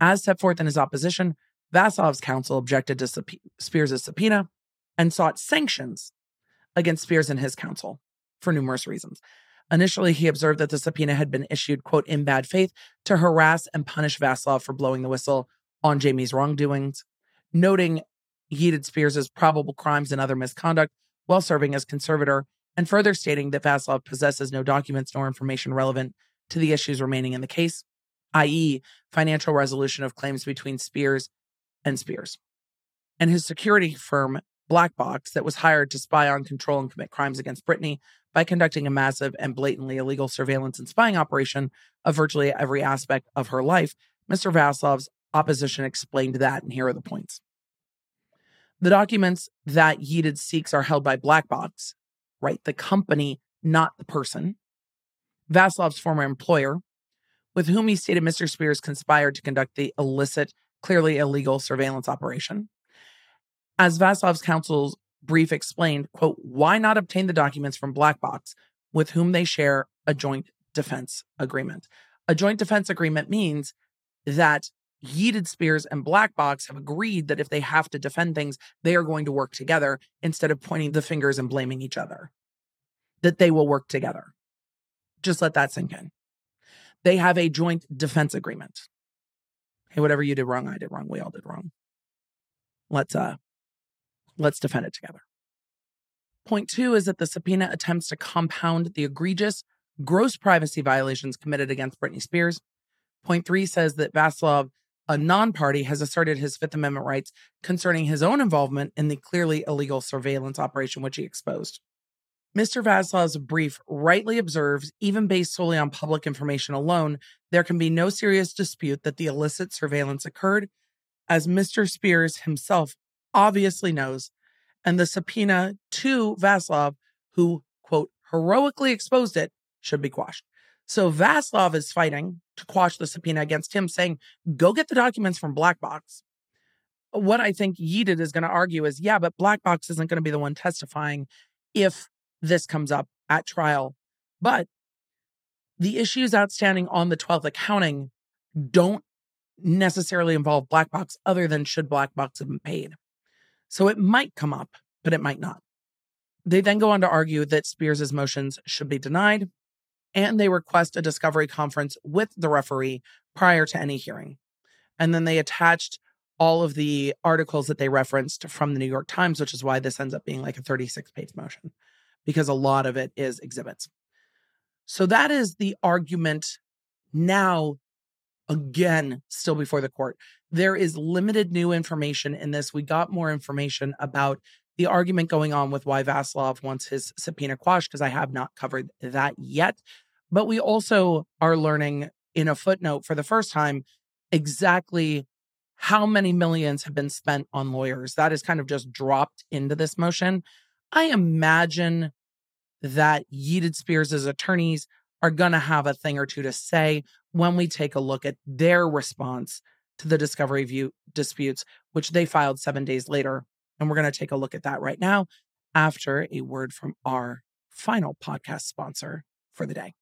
As set forth in his opposition, Vaslov's counsel objected to sub- Spears' subpoena and sought sanctions against Spears and his counsel for numerous reasons. Initially, he observed that the subpoena had been issued, quote, in bad faith to harass and punish Vaslov for blowing the whistle on Jamie's wrongdoings, noting Yeeted Spears' probable crimes and other misconduct while serving as conservator, and further stating that Vaslov possesses no documents nor information relevant to the issues remaining in the case, i.e., financial resolution of claims between Spears and Spears. And his security firm, Black Box, that was hired to spy on, control, and commit crimes against Britney by conducting a massive and blatantly illegal surveillance and spying operation of virtually every aspect of her life, Mr. Vaslov's opposition explained that, and here are the points. The documents that Yeeted seeks are held by Black Box, right? The company, not the person. Vaslov's former employer, with whom he stated Mr. Spears conspired to conduct the illicit clearly illegal surveillance operation. As Vaslov's counsel's brief explained, quote, why not obtain the documents from Black Box with whom they share a joint defense agreement. A joint defense agreement means that Yeeted Spears and Black Box have agreed that if they have to defend things, they are going to work together instead of pointing the fingers and blaming each other. That they will work together. Just let that sink in. They have a joint defense agreement. Hey, whatever you did wrong, I did wrong. We all did wrong. Let's uh let's defend it together. Point two is that the subpoena attempts to compound the egregious, gross privacy violations committed against Britney Spears. Point three says that Vaslov, a non party, has asserted his Fifth Amendment rights concerning his own involvement in the clearly illegal surveillance operation which he exposed. Mr. Vaslov's brief rightly observes, even based solely on public information alone, there can be no serious dispute that the illicit surveillance occurred, as Mr. Spears himself obviously knows, and the subpoena to Vaslov, who, quote, heroically exposed it, should be quashed. So Vaslov is fighting to quash the subpoena against him, saying, go get the documents from Black Box. What I think Yeeted is going to argue is, yeah, but Black Box isn't going to be the one testifying if this comes up at trial. But the issues outstanding on the 12th accounting don't necessarily involve Black Box other than should Black Box have been paid. So it might come up, but it might not. They then go on to argue that Spears' motions should be denied, and they request a discovery conference with the referee prior to any hearing. And then they attached all of the articles that they referenced from the New York Times, which is why this ends up being like a 36 page motion because a lot of it is exhibits. So that is the argument now, again, still before the court. There is limited new information in this. We got more information about the argument going on with why Vaslov wants his subpoena quashed, because I have not covered that yet. But we also are learning in a footnote for the first time exactly how many millions have been spent on lawyers. That is kind of just dropped into this motion. I imagine that Yeeted Spears' attorneys are going to have a thing or two to say when we take a look at their response to the discovery view disputes, which they filed seven days later. And we're going to take a look at that right now after a word from our final podcast sponsor for the day.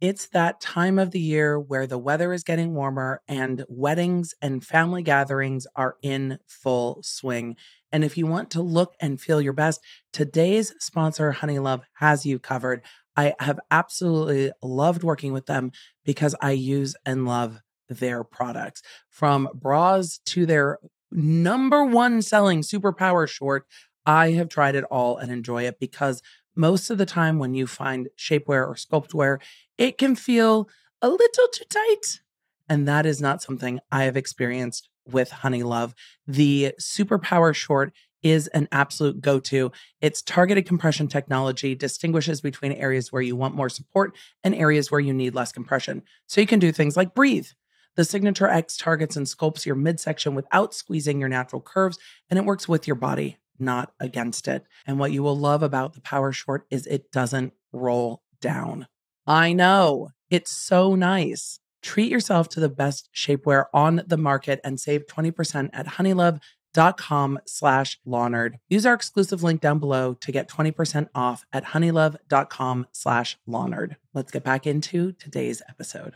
It's that time of the year where the weather is getting warmer and weddings and family gatherings are in full swing. And if you want to look and feel your best, today's sponsor, Honeylove, has you covered. I have absolutely loved working with them because I use and love their products from bras to their number one selling superpower short. I have tried it all and enjoy it because most of the time when you find shapewear or sculptwear, it can feel a little too tight. And that is not something I have experienced with Honeylove. The Superpower short is an absolute go to. Its targeted compression technology distinguishes between areas where you want more support and areas where you need less compression. So you can do things like breathe. The Signature X targets and sculpts your midsection without squeezing your natural curves, and it works with your body not against it. And what you will love about the Power Short is it doesn't roll down. I know it's so nice. Treat yourself to the best shapewear on the market and save 20% at honeylove.com slash Lawnerd. Use our exclusive link down below to get 20% off at honeylove.com slash Lawnerd. Let's get back into today's episode.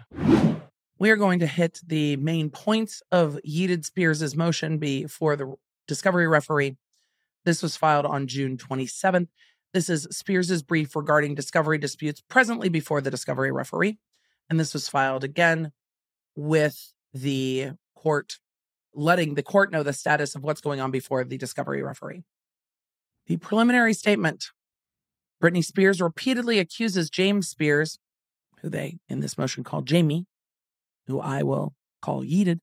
We are going to hit the main points of Yeeted Spears' motion before the discovery referee this was filed on June 27th. This is Spears's brief regarding discovery disputes presently before the discovery referee. And this was filed again with the court letting the court know the status of what's going on before the discovery referee. The preliminary statement Britney Spears repeatedly accuses James Spears, who they in this motion call Jamie, who I will call Yeeted,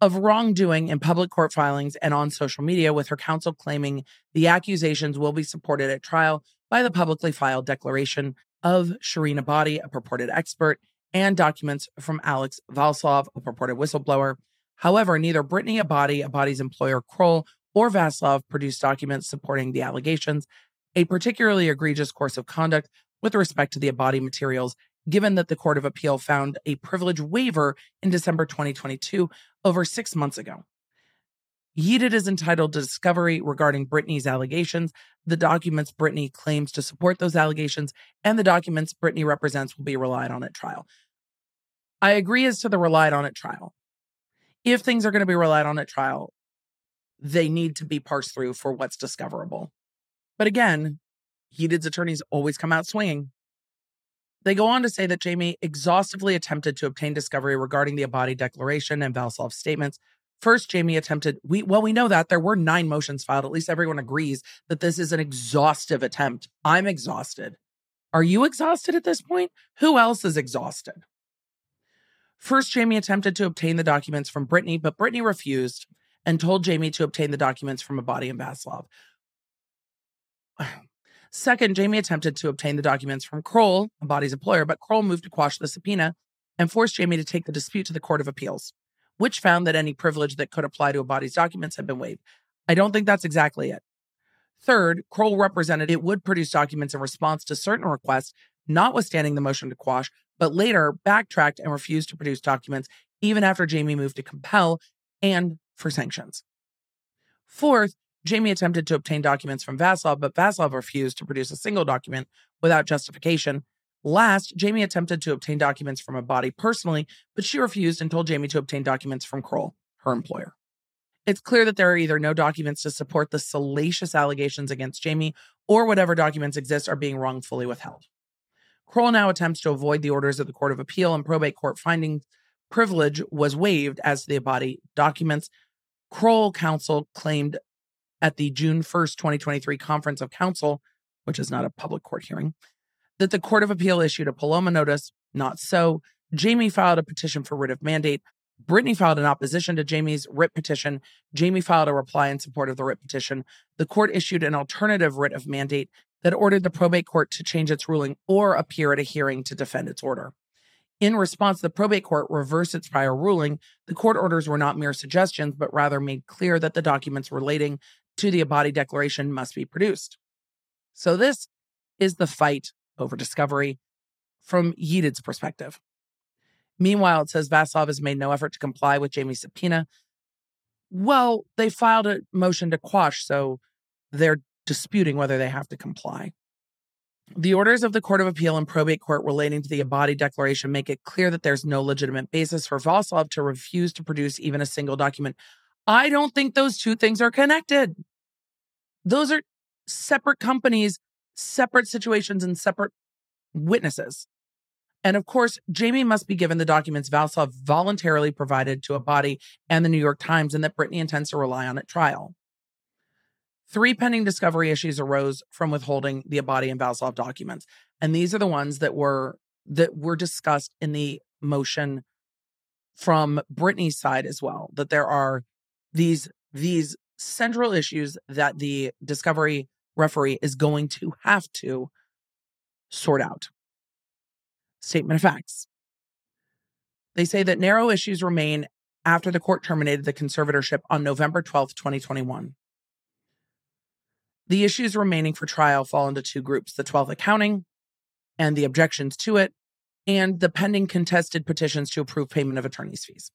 of wrongdoing in public court filings and on social media, with her counsel claiming the accusations will be supported at trial by the publicly filed declaration of Sherine Abadi, a purported expert, and documents from Alex Vaslov, a purported whistleblower. However, neither Britney Abadi, Abadi's employer Kroll, or Vaslov produced documents supporting the allegations, a particularly egregious course of conduct with respect to the Abadi materials given that the Court of Appeal found a privilege waiver in December 2022, over six months ago. Yeeted is entitled to discovery regarding Britney's allegations, the documents Britney claims to support those allegations, and the documents Britney represents will be relied on at trial. I agree as to the relied on at trial. If things are going to be relied on at trial, they need to be parsed through for what's discoverable. But again, Yeeted's attorneys always come out swinging. They go on to say that Jamie exhaustively attempted to obtain discovery regarding the Abadi declaration and Valsov's statements. First, Jamie attempted, we well, we know that there were nine motions filed. At least everyone agrees that this is an exhaustive attempt. I'm exhausted. Are you exhausted at this point? Who else is exhausted? First, Jamie attempted to obtain the documents from Britney, but Britney refused and told Jamie to obtain the documents from Abadi in Vaslov. Second, Jamie attempted to obtain the documents from Kroll, Abadi's employer, but Kroll moved to quash the subpoena and forced Jamie to take the dispute to the Court of Appeals, which found that any privilege that could apply to Abadi's documents had been waived. I don't think that's exactly it. Third, Kroll represented it would produce documents in response to certain requests, notwithstanding the motion to quash, but later backtracked and refused to produce documents even after Jamie moved to compel and for sanctions. Fourth, Jamie attempted to obtain documents from Vaslov, but Vaslov refused to produce a single document without justification. Last, Jamie attempted to obtain documents from Abadi personally, but she refused and told Jamie to obtain documents from Kroll, her employer. It's clear that there are either no documents to support the salacious allegations against Jamie, or whatever documents exist are being wrongfully withheld. Kroll now attempts to avoid the orders of the Court of Appeal and probate court findings. Privilege was waived as to the Abadi documents. Kroll counsel claimed at the June 1st, 2023 Conference of Counsel, which is not a public court hearing, that the Court of Appeal issued a Palma notice. Not so. Jamie filed a petition for writ of mandate. Britney filed an opposition to Jamie's writ petition. Jamie filed a reply in support of the writ petition. The court issued an alternative writ of mandate that ordered the probate court to change its ruling or appear at a hearing to defend its order. In response, the probate court reversed its prior ruling. The court orders were not mere suggestions, but rather made clear that the documents relating to the Abadi Declaration must be produced. So, this is the fight over discovery from Yeeted's perspective. Meanwhile, it says Vaslov has made no effort to comply with Jamie's subpoena. Well, they filed a motion to quash, so they're disputing whether they have to comply. The orders of the Court of Appeal and Probate Court relating to the Abadi Declaration make it clear that there's no legitimate basis for Vaslov to refuse to produce even a single document I don't think those two things are connected. Those are separate companies, separate situations, and separate witnesses. And of course, Jamie must be given the documents Valsov voluntarily provided to Abadi and the New York Times and that Britney intends to rely on at trial. Three pending discovery issues arose from withholding the Abadi and Valsov documents. And these are the ones that were that were discussed in the motion from Britney's side as well, that there are these these central issues that the discovery referee is going to have to sort out. Statement of facts. They say that narrow issues remain after the court terminated the conservatorship on November 12th, 2021. The issues remaining for trial fall into two groups the 12th accounting and the objections to it, and the pending contested petitions to approve payment of attorney's fees.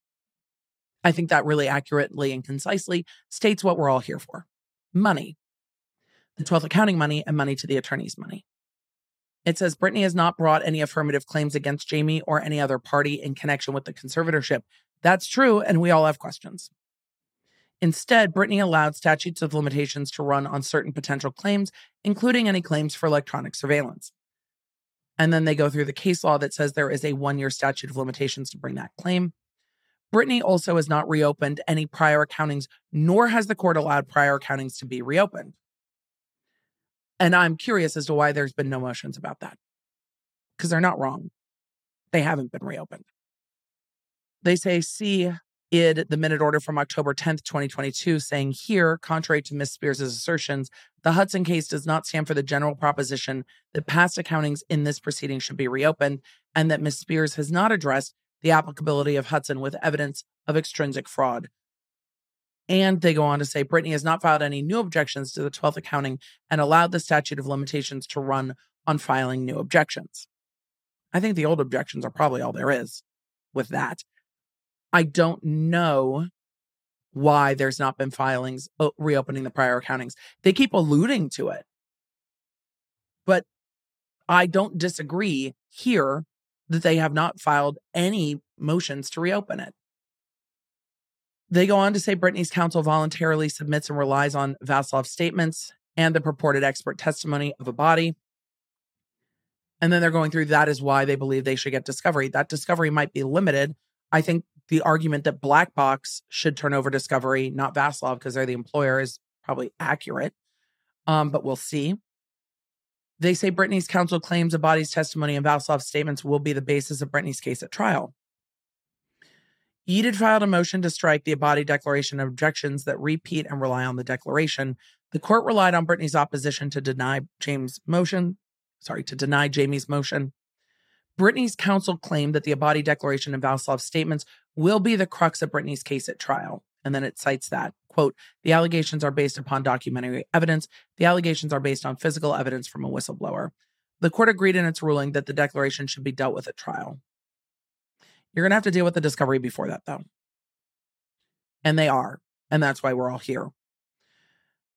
I think that really accurately and concisely states what we're all here for money, the 12th accounting money, and money to the attorney's money. It says Britney has not brought any affirmative claims against Jamie or any other party in connection with the conservatorship. That's true, and we all have questions. Instead, Britney allowed statutes of limitations to run on certain potential claims, including any claims for electronic surveillance. And then they go through the case law that says there is a one year statute of limitations to bring that claim. Britney also has not reopened any prior accountings, nor has the court allowed prior accountings to be reopened. And I'm curious as to why there's been no motions about that. Because they're not wrong. They haven't been reopened. They say, see id the minute order from October 10th, 2022, saying here, contrary to Ms. Spears' assertions, the Hudson case does not stand for the general proposition that past accountings in this proceeding should be reopened, and that Ms. Spears has not addressed the applicability of Hudson with evidence of extrinsic fraud. And they go on to say Britney has not filed any new objections to the 12th accounting and allowed the statute of limitations to run on filing new objections. I think the old objections are probably all there is with that. I don't know why there's not been filings uh, reopening the prior accountings. They keep alluding to it. But I don't disagree here that they have not filed any motions to reopen it. They go on to say Britney's counsel voluntarily submits and relies on Vasilov's statements and the purported expert testimony of Abadi. And then they're going through that is why they believe they should get discovery. That discovery might be limited. I think the argument that Black Box should turn over discovery, not Vasilov, because they're the employer, is probably accurate. Um, but we'll see. They say Britney's counsel claims Abadi's testimony and Vasilov's statements will be the basis of Britney's case at trial. Yeeted filed a motion to strike the Abadi declaration of objections that repeat and rely on the declaration. The court relied on Britney's opposition to deny James' motion, sorry, to deny Jamie's motion. Britney's counsel claimed that the Abadi declaration and Vasilov's statements will be the crux of Britney's case at trial. And then it cites that quote, the allegations are based upon documentary evidence. The allegations are based on physical evidence from a whistleblower. The court agreed in its ruling that the declaration should be dealt with at trial. You're going to have to deal with the discovery before that, though. And they are. And that's why we're all here.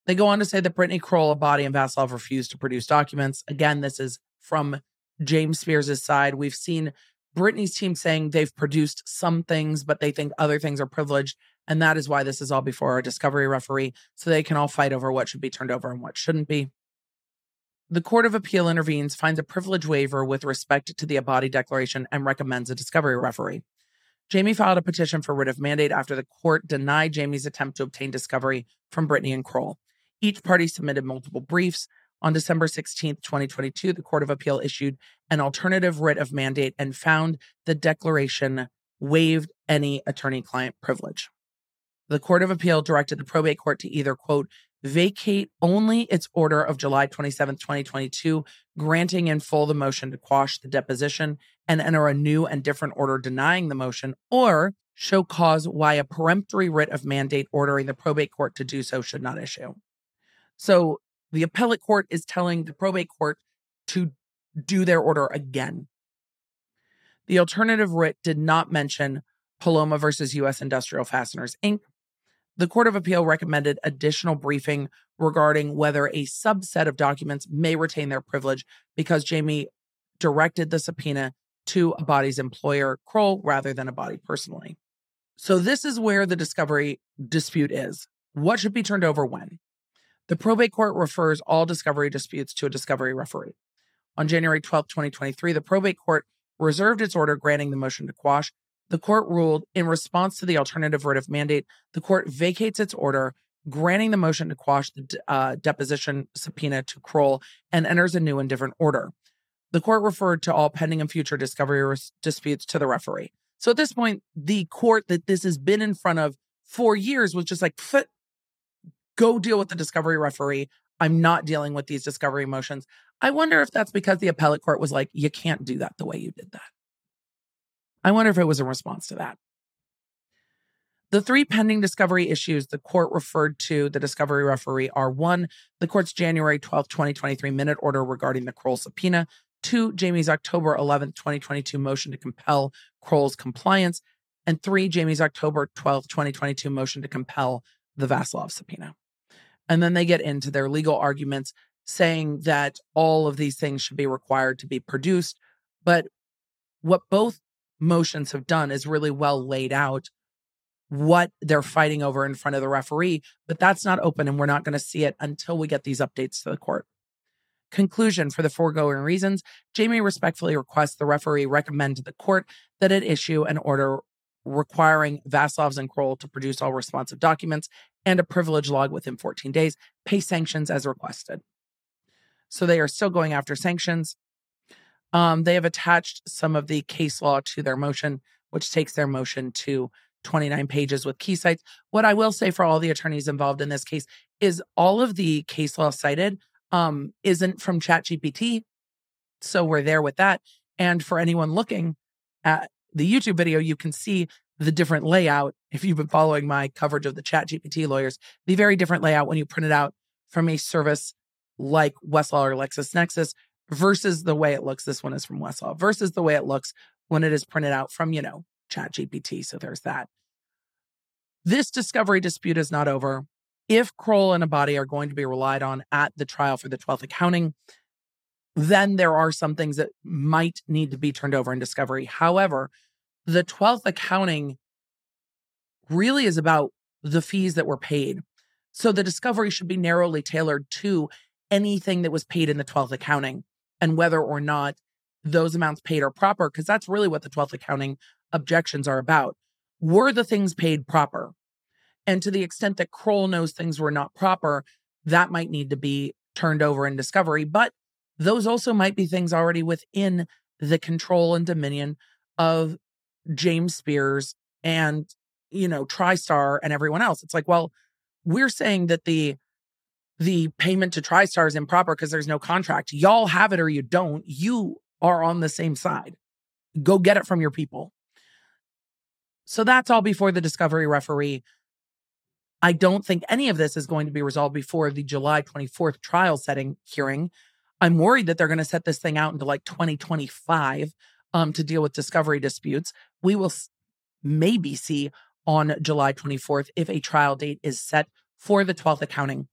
They go on to say that Britney Kroll, Abadi, and Vasilov refused to produce documents. Again, this is from James Spears' side. We've seen Britney's team saying they've produced some things, but they think other things are privileged. And that is why this is all before a discovery referee, so they can all fight over what should be turned over and what shouldn't be. The Court of Appeal intervenes, finds a privilege waiver with respect to the Abadi Declaration, and recommends a discovery referee. Jamie filed a petition for writ of mandate after the court denied Jamie's attempt to obtain discovery from Britney and Kroll. Each party submitted multiple briefs. On December 16, 2022, the Court of Appeal issued an alternative writ of mandate and found the declaration waived any attorney client privilege. The Court of Appeal directed the probate court to either, quote, vacate only its order of July 27, 2022, granting in full the motion to quash the deposition and enter a new and different order denying the motion, or show cause why a peremptory writ of mandate ordering the probate court to do so should not issue. So the appellate court is telling the probate court to do their order again. The alternative writ did not mention Palma versus U.S. Industrial Fasteners, Inc., the Court of Appeal recommended additional briefing regarding whether a subset of documents may retain their privilege because Jamie directed the subpoena to Abadi's employer, Kroll, rather than a body personally. So, this is where the discovery dispute is. What should be turned over when? The probate court refers all discovery disputes to a discovery referee. On January 12, 2023, the probate court reserved its order granting the motion to quash the court ruled in response to the alternative writ of mandate, the court vacates its order, granting the motion to quash the uh, deposition subpoena to Kroll and enters a new and different order. The court referred to all pending and future discovery res- disputes to the referee. So at this point, the court that this has been in front of for years was just like, go deal with the discovery referee. I'm not dealing with these discovery motions. I wonder if that's because the appellate court was like, you can't do that the way you did that. I wonder if it was a response to that. The three pending discovery issues the court referred to the discovery referee are one, the court's January 12, 2023 minute order regarding the Kroll subpoena, two, Jamie's October 11, 2022 motion to compel Kroll's compliance, and three, Jamie's October 12, 2022 motion to compel the Vasilov subpoena. And then they get into their legal arguments saying that all of these things should be required to be produced. But what both motions have done is really well laid out what they're fighting over in front of the referee, but that's not open and we're not going to see it until we get these updates to the court. Conclusion for the foregoing reasons, Jamie respectfully requests the referee recommend to the court that it issue an order requiring Vasilovs and Kroll to produce all responsive documents and a privilege log within 14 days, pay sanctions as requested. So they are still going after sanctions. Um, they have attached some of the case law to their motion, which takes their motion to 29 pages with key sites. What I will say for all the attorneys involved in this case is all of the case law cited um, isn't from ChatGPT. So we're there with that. And for anyone looking at the YouTube video, you can see the different layout. If you've been following my coverage of the ChatGPT lawyers, the very different layout when you print it out from a service like Westlaw or LexisNexis versus the way it looks. This one is from Westlaw versus the way it looks when it is printed out from, you know, Chat GPT. So there's that. This discovery dispute is not over. If Kroll and Abadi are going to be relied on at the trial for the 12th accounting, then there are some things that might need to be turned over in discovery. However, the 12th accounting really is about the fees that were paid. So the discovery should be narrowly tailored to anything that was paid in the 12th accounting and whether or not those amounts paid are proper, because that's really what the 12th accounting objections are about. Were the things paid proper? And to the extent that Kroll knows things were not proper, that might need to be turned over in discovery. But those also might be things already within the control and dominion of James Spears and, you know, TriStar and everyone else. It's like, well, we're saying that the the payment to TriStar is improper because there's no contract. Y'all have it or you don't. You are on the same side. Go get it from your people. So that's all before the discovery referee. I don't think any of this is going to be resolved before the July 24th trial setting hearing. I'm worried that they're going to set this thing out into like 2025 um, to deal with discovery disputes. We will maybe see on July 24th if a trial date is set for the 12th accounting.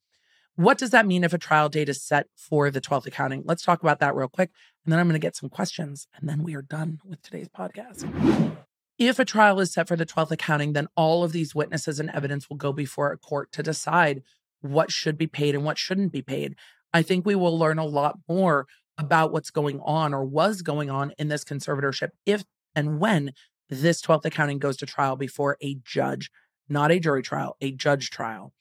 What does that mean if a trial date is set for the 12th accounting? Let's talk about that real quick. And then I'm going to get some questions. And then we are done with today's podcast. If a trial is set for the 12th accounting, then all of these witnesses and evidence will go before a court to decide what should be paid and what shouldn't be paid. I think we will learn a lot more about what's going on or was going on in this conservatorship if and when this 12th accounting goes to trial before a judge, not a jury trial, a judge trial.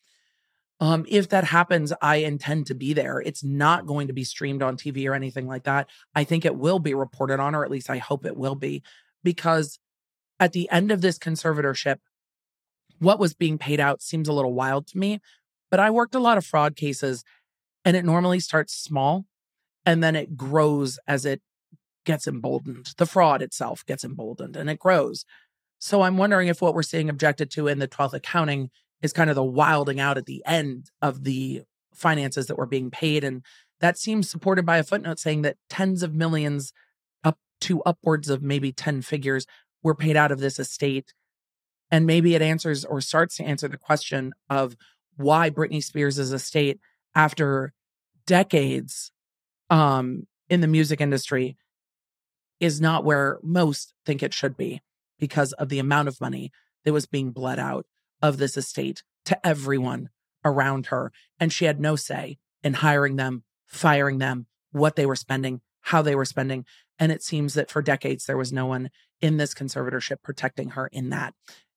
Um, if that happens, I intend to be there. It's not going to be streamed on TV or anything like that. I think it will be reported on, or at least I hope it will be, because at the end of this conservatorship, what was being paid out seems a little wild to me. But I worked a lot of fraud cases, and it normally starts small and then it grows as it gets emboldened. The fraud itself gets emboldened and it grows. So I'm wondering if what we're seeing objected to in the 12th accounting is kind of the wilding out at the end of the finances that were being paid. And that seems supported by a footnote saying that tens of millions up to upwards of maybe 10 figures were paid out of this estate. And maybe it answers or starts to answer the question of why Britney Spears' estate, after decades um, in the music industry, is not where most think it should be because of the amount of money that was being bled out of this estate to everyone around her. And she had no say in hiring them, firing them, what they were spending, how they were spending. And it seems that for decades, there was no one in this conservatorship protecting her in that.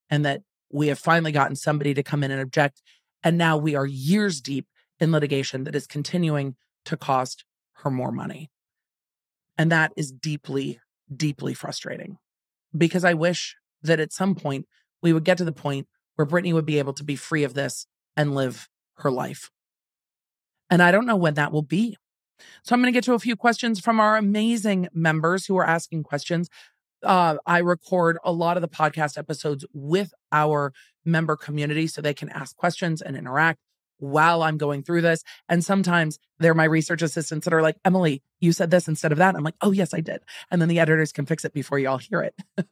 And that we have finally gotten somebody to come in and object. And now we are years deep in litigation that is continuing to cost her more money. And that is deeply, deeply frustrating because I wish that at some point we would get to the point where Britney would be able to be free of this and live her life. And I don't know when that will be. So I'm going to get to a few questions from our amazing members who are asking questions. Uh, I record a lot of the podcast episodes with our member community so they can ask questions and interact while I'm going through this. And sometimes they're my research assistants that are like, Emily, you said this instead of that. I'm like, oh, yes, I did. And then the editors can fix it before y'all hear it.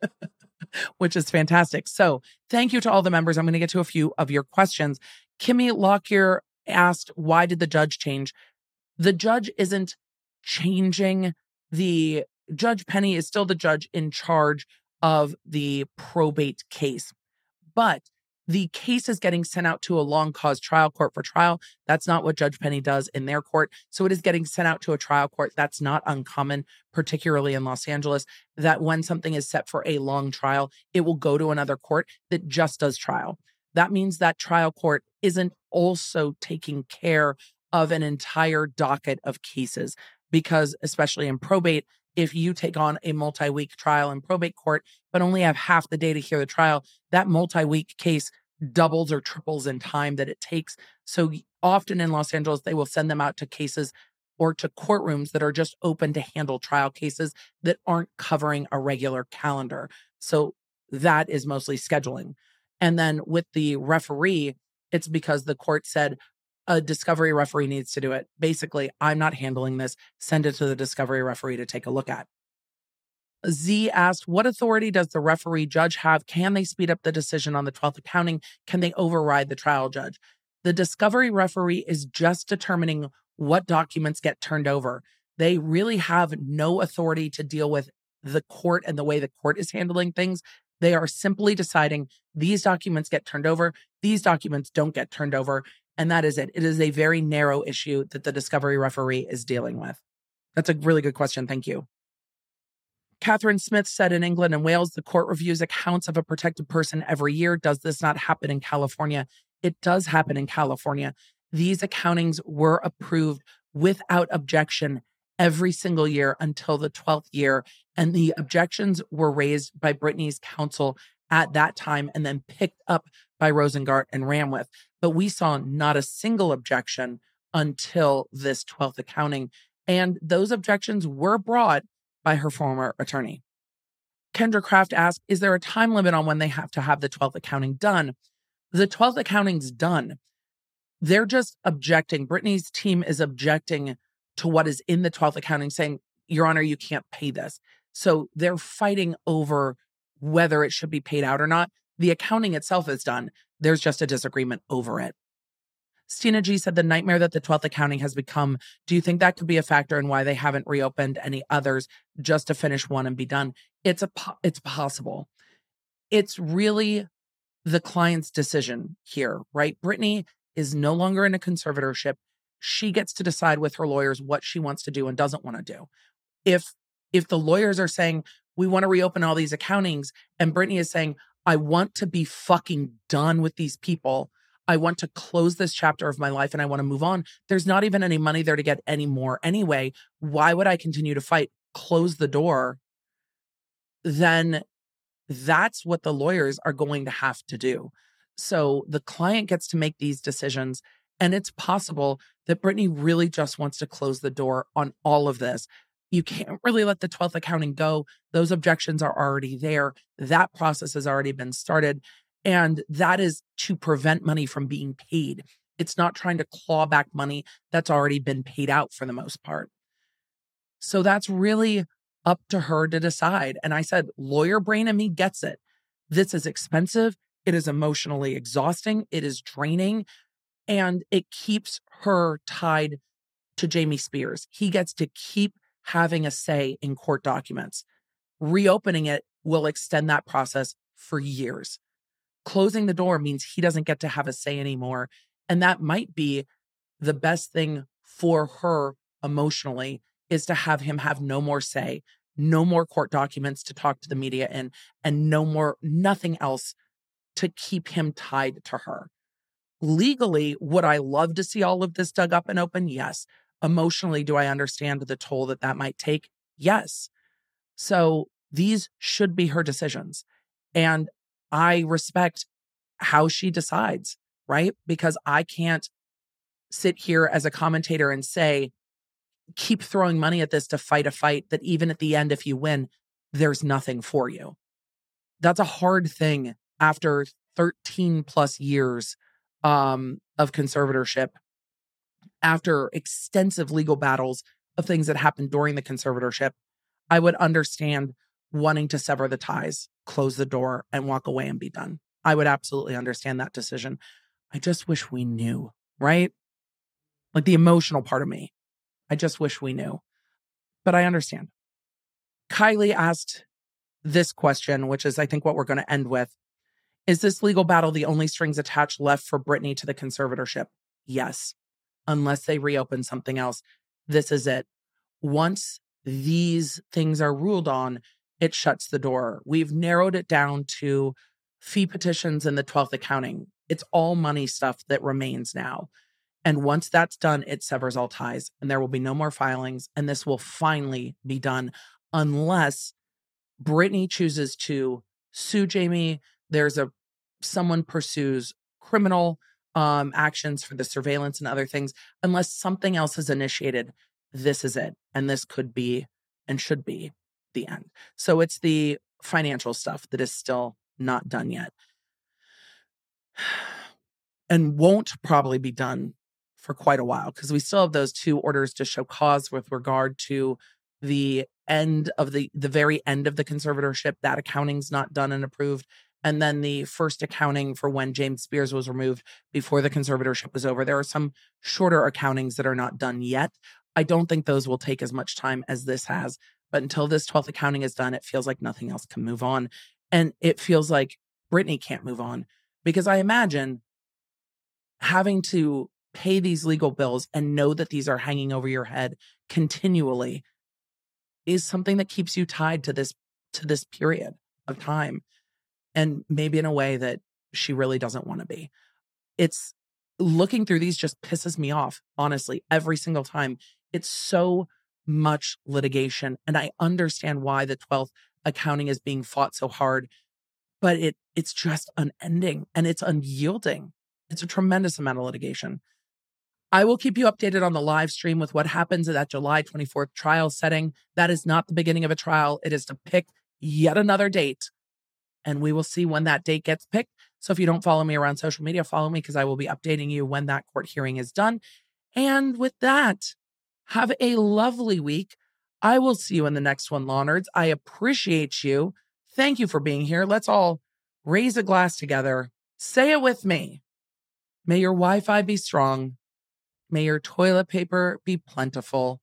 which is fantastic. So, thank you to all the members. I'm going to get to a few of your questions. Kimmy Lockyer asked, Why did the judge change? The judge isn't changing the Judge Penny is still the judge in charge of the probate case. But the case is getting sent out to a long cause trial court for trial. That's not what Judge Penny does in their court. So it is getting sent out to a trial court. That's not uncommon, particularly in Los Angeles, that when something is set for a long trial, it will go to another court that just does trial. That means that trial court isn't also taking care of an entire docket of cases because, especially in probate, if you take on a multi week trial in probate court, but only have half the day to hear the trial, that multi week case doubles or triples in time that it takes. So often in Los Angeles, they will send them out to cases or to courtrooms that are just open to handle trial cases that aren't covering a regular calendar. So that is mostly scheduling. And then with the referee, it's because the court said a discovery referee needs to do it. Basically, I'm not handling this. Send it to the discovery referee to take a look at. Z asked, What authority does the referee judge have? Can they speed up the decision on the 12th accounting? Can they override the trial judge? The discovery referee is just determining what documents get turned over. They really have no authority to deal with the court and the way the court is handling things. They are simply deciding these documents get turned over, these documents don't get turned over. And that is it. It is a very narrow issue that the discovery referee is dealing with. That's a really good question. Thank you. Catherine Smith said in England and Wales, the court reviews accounts of a protected person every year. Does this not happen in California? It does happen in California. These accountings were approved without objection every single year until the 12th year. And the objections were raised by Britney's counsel at that time and then picked up by Rosengart and ran with. But we saw not a single objection until this 12th accounting. And those objections were brought by her former attorney. Kendra Kraft asked, Is there a time limit on when they have to have the 12th accounting done? The 12th accounting's done. They're just objecting. Britney's team is objecting to what is in the 12th accounting, saying, Your Honor, you can't pay this. So they're fighting over whether it should be paid out or not. The accounting itself is done. There's just a disagreement over it. Stina G said the nightmare that the 12th accounting has become. Do you think that could be a factor in why they haven't reopened any others just to finish one and be done? It's a it's possible. It's really the client's decision here, right? Britney is no longer in a conservatorship. She gets to decide with her lawyers what she wants to do and doesn't want to do. If if the lawyers are saying we want to reopen all these accountings and Britney is saying I want to be fucking done with these people I want to close this chapter of my life and I want to move on. There's not even any money there to get any more anyway. Why would I continue to fight? Close the door. Then that's what the lawyers are going to have to do. So the client gets to make these decisions. And it's possible that Britney really just wants to close the door on all of this. You can't really let the 12th accounting go. Those objections are already there. That process has already been started. And that is to prevent money from being paid. It's not trying to claw back money that's already been paid out for the most part. So that's really up to her to decide. And I said, lawyer brain in me gets it. This is expensive. It is emotionally exhausting. It is draining. And it keeps her tied to Jamie Spears. He gets to keep having a say in court documents. Reopening it will extend that process for years closing the door means he doesn't get to have a say anymore. And that might be the best thing for her emotionally is to have him have no more say, no more court documents to talk to the media in, and no more, nothing else to keep him tied to her. Legally, would I love to see all of this dug up and open? Yes. Emotionally, do I understand the toll that that might take? Yes. So these should be her decisions. And I respect how she decides, right? Because I can't sit here as a commentator and say, keep throwing money at this to fight a fight that even at the end, if you win, there's nothing for you. That's a hard thing after 13 plus years um, of conservatorship, after extensive legal battles of things that happened during the conservatorship. I would understand wanting to sever the ties, close the door, and walk away and be done. I would absolutely understand that decision. I just wish we knew, right? Like the emotional part of me. I just wish we knew. But I understand. Kylie asked this question, which is, I think, what we're going to end with. Is this legal battle the only strings attached left for Britney to the conservatorship? Yes. Unless they reopen something else. This is it. Once these things are ruled on, it shuts the door. We've narrowed it down to fee petitions and the 12th accounting. It's all money stuff that remains now. And once that's done, it severs all ties and there will be no more filings. And this will finally be done unless Britney chooses to sue Jamie. There's a someone pursues criminal um, actions for the surveillance and other things. Unless something else is initiated, this is it. And this could be and should be the end. So it's the financial stuff that is still not done yet and won't probably be done for quite a while because we still have those two orders to show cause with regard to the end of the the very end of the conservatorship that accounting's not done and approved and then the first accounting for when James Spears was removed before the conservatorship was over. There are some shorter accountings that are not done yet. I don't think those will take as much time as this has. But until this 12th accounting is done, it feels like nothing else can move on. And it feels like Britney can't move on because I imagine having to pay these legal bills and know that these are hanging over your head continually is something that keeps you tied to this to this period of time and maybe in a way that she really doesn't want to be it's looking through these just pisses me off honestly every single time it's so much litigation and i understand why the 12th accounting is being fought so hard but it it's just unending and it's unyielding it's a tremendous amount of litigation I will keep you updated on the live stream with what happens at that July 24th trial setting. That is not the beginning of a trial. It is to pick yet another date. And we will see when that date gets picked. So if you don't follow me around social media, follow me because I will be updating you when that court hearing is done. And with that, have a lovely week. I will see you in the next one, Law Nerds. I appreciate you. Thank you for being here. Let's all raise a glass together. Say it with me. May your Wi Fi be strong. May your toilet paper be plentiful.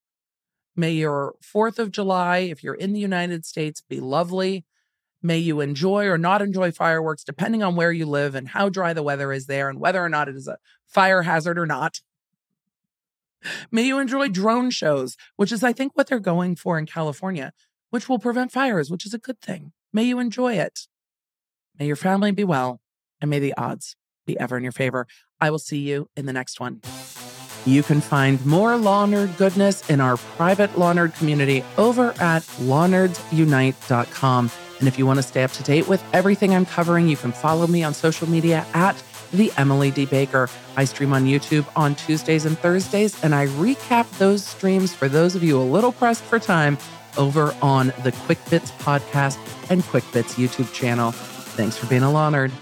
May your 4th of July, if you're in the United States, be lovely. May you enjoy or not enjoy fireworks, depending on where you live and how dry the weather is there and whether or not it is a fire hazard or not. May you enjoy drone shows, which is, I think, what they're going for in California, which will prevent fires, which is a good thing. May you enjoy it. May your family be well, and may the odds be ever in your favor. I will see you in the next one. You can find more Law Nerd goodness in our private Law Nerd community over at lawnerdsunite.com. And if you want to stay up to date with everything I'm covering, you can follow me on social media at the Emily D. Baker. I stream on YouTube on Tuesdays and Thursdays, and I recap those streams for those of you a little pressed for time over on the Quick Bits podcast and Quick Bits YouTube channel. Thanks for being a Law Nerd.